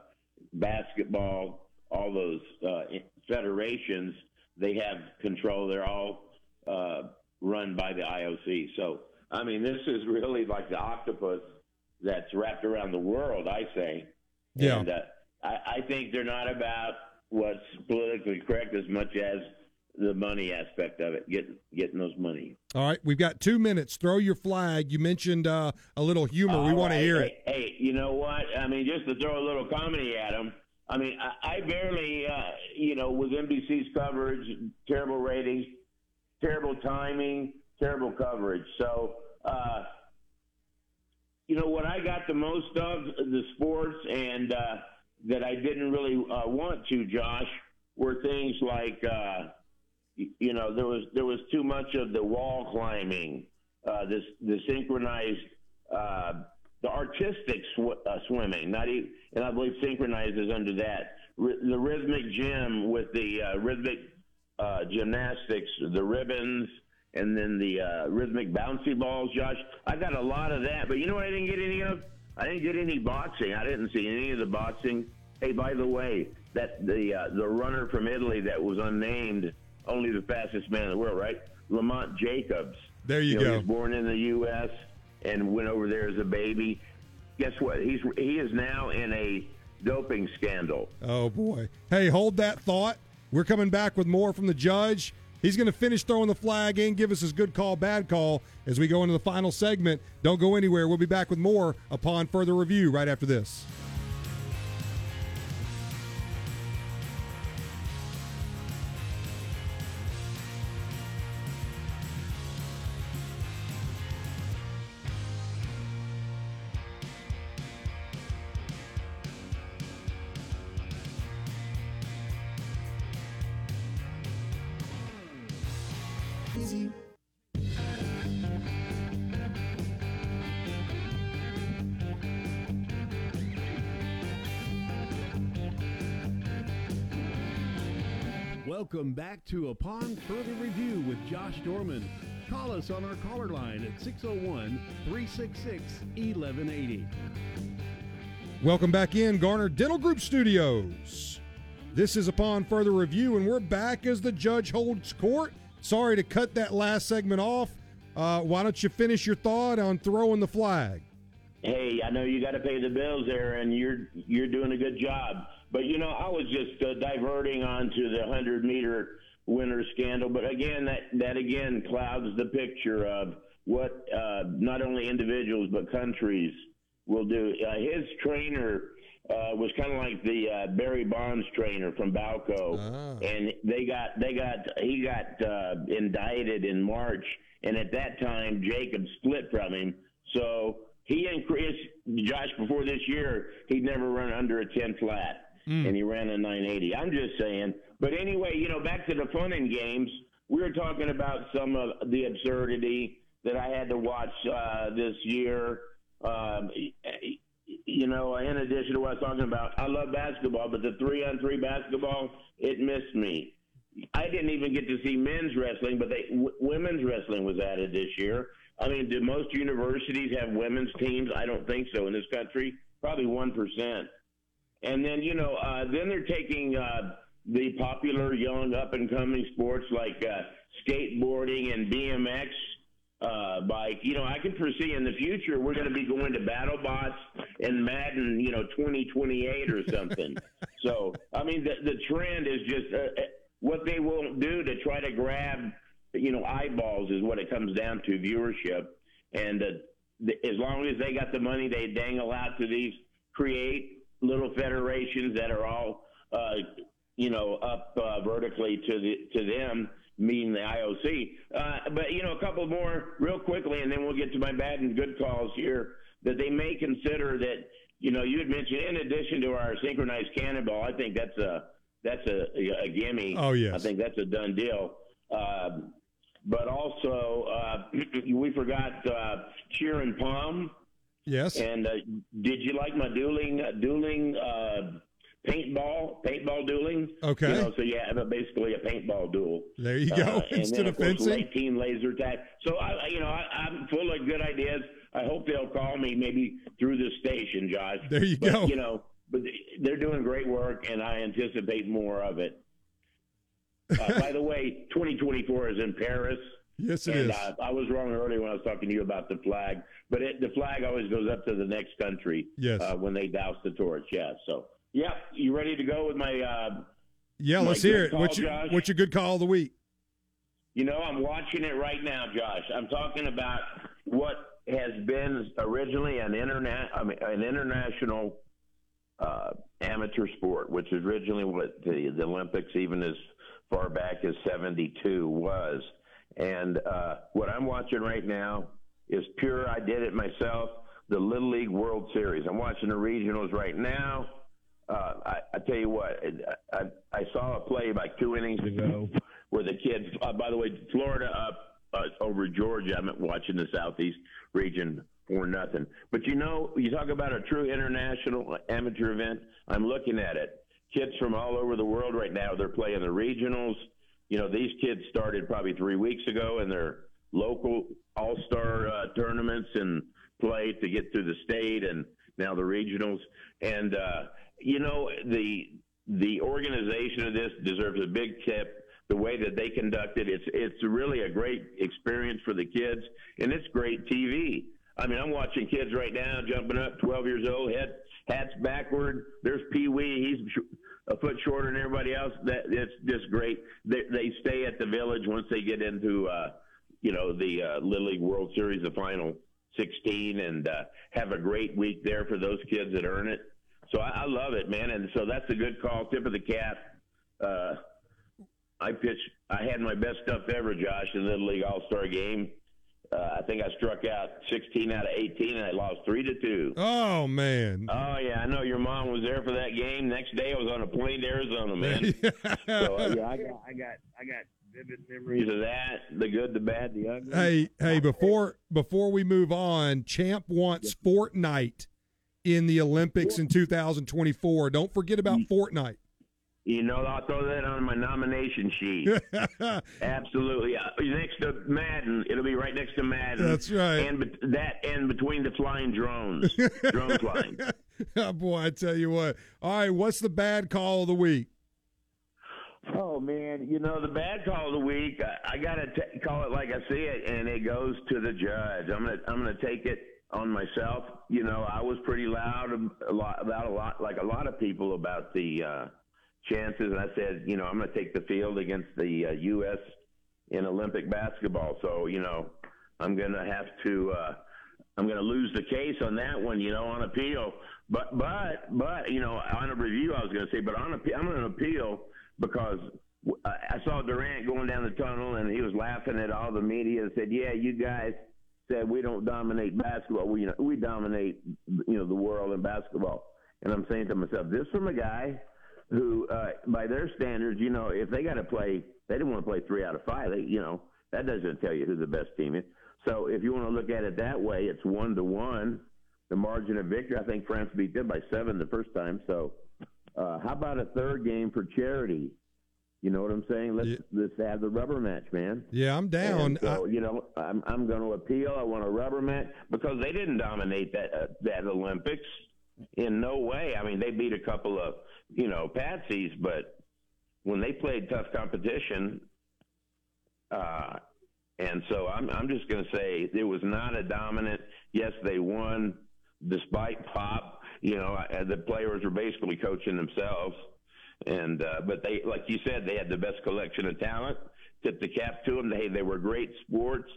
basketball, all those uh, federations. They have control. They're all uh, run by the IOC. So, I mean, this is really like the octopus that's wrapped around the world. I say. Yeah. And, uh, I, I think they're not about what's politically correct as much as the money aspect of it, getting getting those money. All right, we've got two minutes. Throw your flag. You mentioned uh, a little humor. we All want to hear hey, it. Hey, you know what? I mean, just to throw a little comedy at them. I mean, I, I barely, uh, you know, with NBC's coverage, terrible ratings, terrible timing, terrible coverage. So, uh, you know, what I got the most of the sports and uh, that I didn't really uh, want to, Josh, were things like, uh, you know, there was there was too much of the wall climbing, uh, this the synchronized, uh, the artistic sw- uh, swimming, not even, and I believe synchronized is under that. R- the rhythmic gym with the uh, rhythmic uh, gymnastics, the ribbons, and then the uh, rhythmic bouncy balls. Josh, I got a lot of that, but you know what I didn't get any of? I didn't get any boxing. I didn't see any of the boxing. Hey, by the way, that the uh, the runner from Italy that was unnamed, only the fastest man in the world, right? Lamont Jacobs. There you know, go. He was born in the U.S. and went over there as a baby. Guess what? He's he is now in a doping scandal. Oh boy. Hey, hold that thought. We're coming back with more from the judge. He's going to finish throwing the flag and give us his good call, bad call as we go into the final segment. Don't go anywhere. We'll be back with more upon further review right after this. Easy. Welcome back to Upon Further Review with Josh Dorman. Call us on our caller line at 601 366 1180. Welcome back in Garner Dental Group Studios. This is upon further review, and we're back as the judge holds court. Sorry to cut that last segment off. Uh, why don't you finish your thought on throwing the flag? hey, I know you got to pay the bills there, and you're you're doing a good job. But you know, I was just uh, diverting onto the hundred meter winner scandal. But again, that that again clouds the picture of what uh, not only individuals but countries will do. Uh, his trainer uh, was kind of like the uh, Barry Bonds trainer from Balco, Ah. and they got they got he got uh, indicted in March, and at that time Jacob split from him. So he and Chris Josh before this year. He'd never run under a ten flat, and he ran a nine eighty. I'm just saying. But anyway, you know, back to the fun and games. We were talking about some of the absurdity that I had to watch uh, this year. Um, you know, in addition to what I was talking about, I love basketball, but the three on three basketball, it missed me. I didn't even get to see men's wrestling, but they w- women's wrestling was added this year. I mean, do most universities have women's teams? I don't think so in this country. Probably one percent. And then you know, uh, then they're taking uh, the popular young up and coming sports like uh, skateboarding and BMX uh, bike. You know, I can foresee in the future we're going to be going to BattleBots and Madden, you know, 2028 or something. so, I mean, the, the trend is just uh, uh, what they will do to try to grab, you know, eyeballs is what it comes down to viewership. And uh, th- as long as they got the money, they dangle out to these create little federations that are all, uh, you know, up uh, vertically to the to them meaning the IOC. Uh, but you know, a couple more real quickly, and then we'll get to my bad and good calls here. That they may consider that you know you had mentioned in addition to our synchronized cannonball, I think that's a that's a, a gimme. Oh, yes. I think that's a done deal. Um, but also, uh, we forgot uh, cheer and pom. Yes. And uh, did you like my dueling dueling uh, paintball? Okay. You know, so you have a, basically a paintball duel. There you go. Uh, and Instead then, of course, fencing. late team laser tag. So I, you know, I, I'm full of good ideas. I hope they'll call me maybe through the station, Josh. There you But, go. You know, but they're doing great work, and I anticipate more of it. Uh, by the way, 2024 is in Paris. Yes, it and is. Uh, I was wrong earlier when I was talking to you about the flag, but it, the flag always goes up to the next country Yes. uh, when they douse the torch. Yeah, so Yep. You ready to go with my? Yeah, My let's hear it. call, What's your Josh. what's your good call of the week? You know, I'm watching it right now, Josh. I'm talking about what has been originally an internet, I mean, an international uh, amateur sport, which is originally what the, the Olympics, even as far back as '72, was. And uh, what I'm watching right now is pure. I did it myself. The Little League World Series. I'm watching the regionals right now. Uh, I, I tell you what, I, I, saw a play about two innings ago where the kids. Uh, by the way, Florida up uh, over Georgia. I'm watching the Southeast region for nothing. But you know, you talk about a true international amateur event. I'm looking at it. Kids from all over the world right now. They're playing the regionals. You know, these kids started probably three weeks ago in their local all-star uh, tournaments and played to get through the state and now the regionals. And uh, you know, the the organization of this deserves a big tip. The way that they conduct it, it's it's really a great experience for the kids, and it's great TV. I mean, I'm watching kids right now jumping up, 12 years old, head hats backward. There's Pee Wee. He's a foot shorter than everybody else. That it's just great. They, they stay at the village once they get into, uh, you know, the uh, Little League World Series, the final 16, and uh, have a great week there for those kids that earn it. So I, I love it, man. And so that's a good call. Tip of the cap. Uh, I pitched. I had my best stuff ever, Josh, in the Little League All Star game. Uh, I think I struck out 16 out of 18, and I lost three to two. Oh man. Oh yeah, I know your mom was there for that game. Next day, I was on a plane to Arizona, man. so uh, yeah, I got, I got, I got vivid memories of that. The good, the bad, the ugly. hey, hey, before before we move on, Champ wants Fortnite in the Olympics in 2024. Don't forget about Fortnite. You know, I'll throw that on my nomination sheet. Absolutely. Uh, next to Madden, it'll be right next to Madden. That's right. And bet- that and between the flying drones, drone flying. oh, boy, I tell you what. All right, what's the bad call of the week? Oh man, you know the bad call of the week. I, I gotta t- call it like I see it, and it goes to the judge. I'm gonna I'm gonna take it on myself. You know, I was pretty loud about a lot like a lot of people about the uh, chances, and I said, you know, I'm gonna take the field against the uh, U.S. in Olympic basketball. So you know, I'm gonna have to. Uh, I'm going to lose the case on that one, you know, on appeal. But but but you know, on a review, I was going to say, but on appeal, I'm going to appeal because I I saw Durant going down the tunnel and he was laughing at all the media and said, "Yeah, you guys said we don't dominate basketball. We you know, we dominate you know the world in basketball." And I'm saying to myself, this from a guy who, uh, by their standards, you know, if they got to play, they didn't want to play three out of five. They, you know, that doesn't tell you who the best team is. So if you want to look at it that way, it's one to one. The margin of victory, I think France beat them by seven the first time. So uh, how about a third game for charity? You know what I'm saying? Let's Yeah. let's have the rubber match, man. Yeah, I'm down. And so you know, I'm I'm going to appeal. I want a rubber match because they didn't dominate that uh, that Olympics in no way. I mean, they beat a couple of you know patsies, but when they played tough competition, uh, and so I'm I'm just going to say it was not a dominant. Yes, they won despite pop. You know, I- the players were basically coaching themselves, and uh, but they, like you said, they had the best collection of talent. Tip the cap to them. They they were great sports.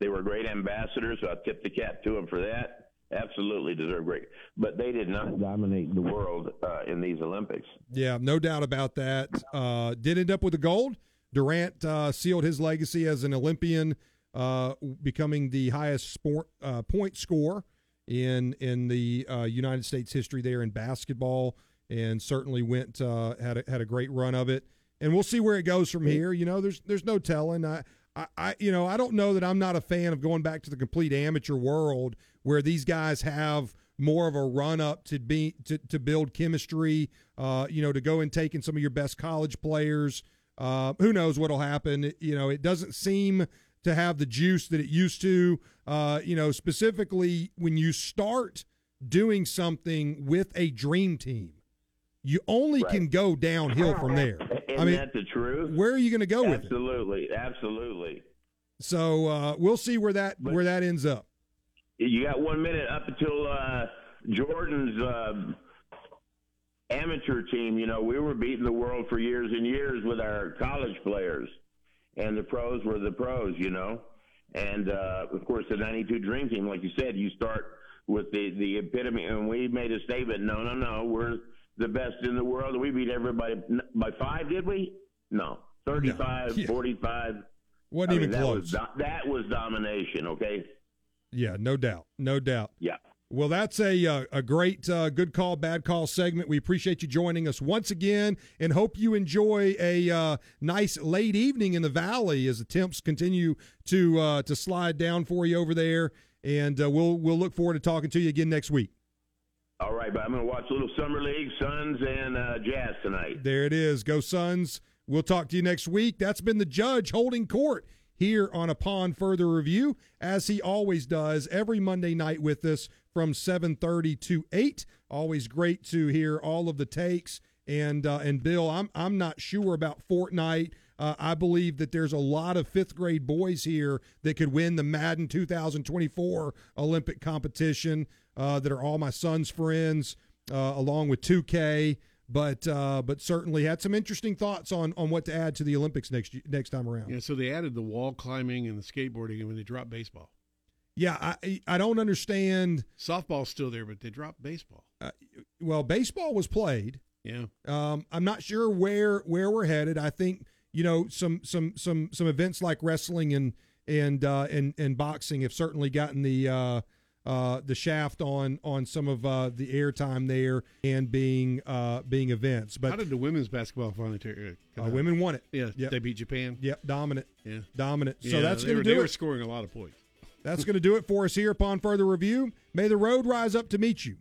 They were great ambassadors. So I tip the cap to them for that. Absolutely deserve great, but they did not dominate the world uh, in these Olympics. Yeah, no doubt about that. Uh, did end up with the gold. Durant uh, sealed his legacy as an Olympian, uh, becoming the highest sport uh, point score in in the United States history there in basketball, and certainly went uh, had a, had a great run of it. And we'll see where it goes from here. You know, there's there's no telling. I, I, I you know I don't know that I'm not a fan of going back to the complete amateur world where these guys have more of a run up to be to, to build chemistry. Uh, you know, to go and take in some of your best college players. Uh, who knows what'll happen? You know, it doesn't seem to have the juice that it used to. Uh, you know, specifically when you start doing something with a dream team, you only Right. can go downhill from there. Isn't I mean, that the truth? where are you going to go with it? Absolutely, absolutely. So uh, we'll see where that But- where that ends up. You got one minute up until uh, Jordan's uh, amateur team, you know, we were beating the world for years and years with our college players, and the pros were the pros, you know. And uh, of course, the '92 Dream Team, like you said, you start with the the epitome, and we made a statement. No, no, no, we're the best in the world. We beat everybody by five, did we? No, 35, Yeah. 45. Wasn't I even mean, that close. Was do- that was domination. Okay. yeah, no doubt, no doubt. Yeah. Well, that's a uh, a great uh, good call, bad call segment. We appreciate you joining us once again, and hope you enjoy a uh, nice late evening in the valley as the temps continue to uh, to slide down for you over there. And uh, we'll we'll look forward to talking to you again next week. All right, but I'm going to watch a little summer league, Suns and uh, Jazz tonight. There it is. Go Suns. We'll talk to you next week. That's been the judge holding court here on Upon Further Review, as he always does every Monday night with us from 7:30 to 8. Always great to hear all of the takes. And uh, and Bill, I'm I'm not sure about Fortnite. Uh, I believe that there's a lot of fifth grade boys here that could win the Madden 2024 Olympic competition. Uh, that are all my son's friends, uh, along with 2K but uh, but certainly had some interesting thoughts on on what to add to the Olympics next next time around. Yeah, so they added the wall climbing and the skateboarding, and when they dropped baseball, Yeah, I I don't understand. softball's still there, but they dropped baseball. Uh, well, baseball was played. Yeah, Um, I'm not sure where where we're headed. I think you know some some some some events like wrestling and and uh, and and boxing have certainly gotten the uh, uh, the shaft on on some of uh, the airtime there and being uh, being events. how But did the women's basketball finally turn? uh, women won it. Yeah, Yep. they beat Japan. Yep, dominant, Yeah, dominant. yeah so that's they going were, to they do were it. scoring a lot of points. That's going to do it for us here upon further review. May the road rise up to meet you.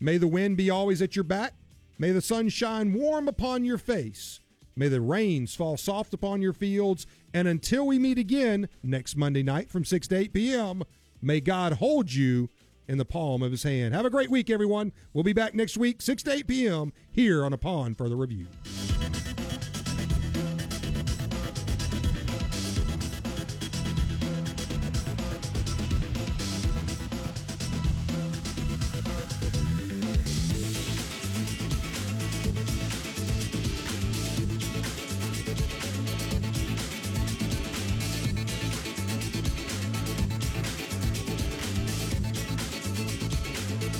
May the wind be always at your back. May the sun shine warm upon your face. May the rains fall soft upon your fields. And until we meet again next Monday night from 6 to 8 p.m., may God hold you in the palm of his hand. Have a great week, everyone. We'll be back next week, 6 to 8 p.m., here on Upon Further Review.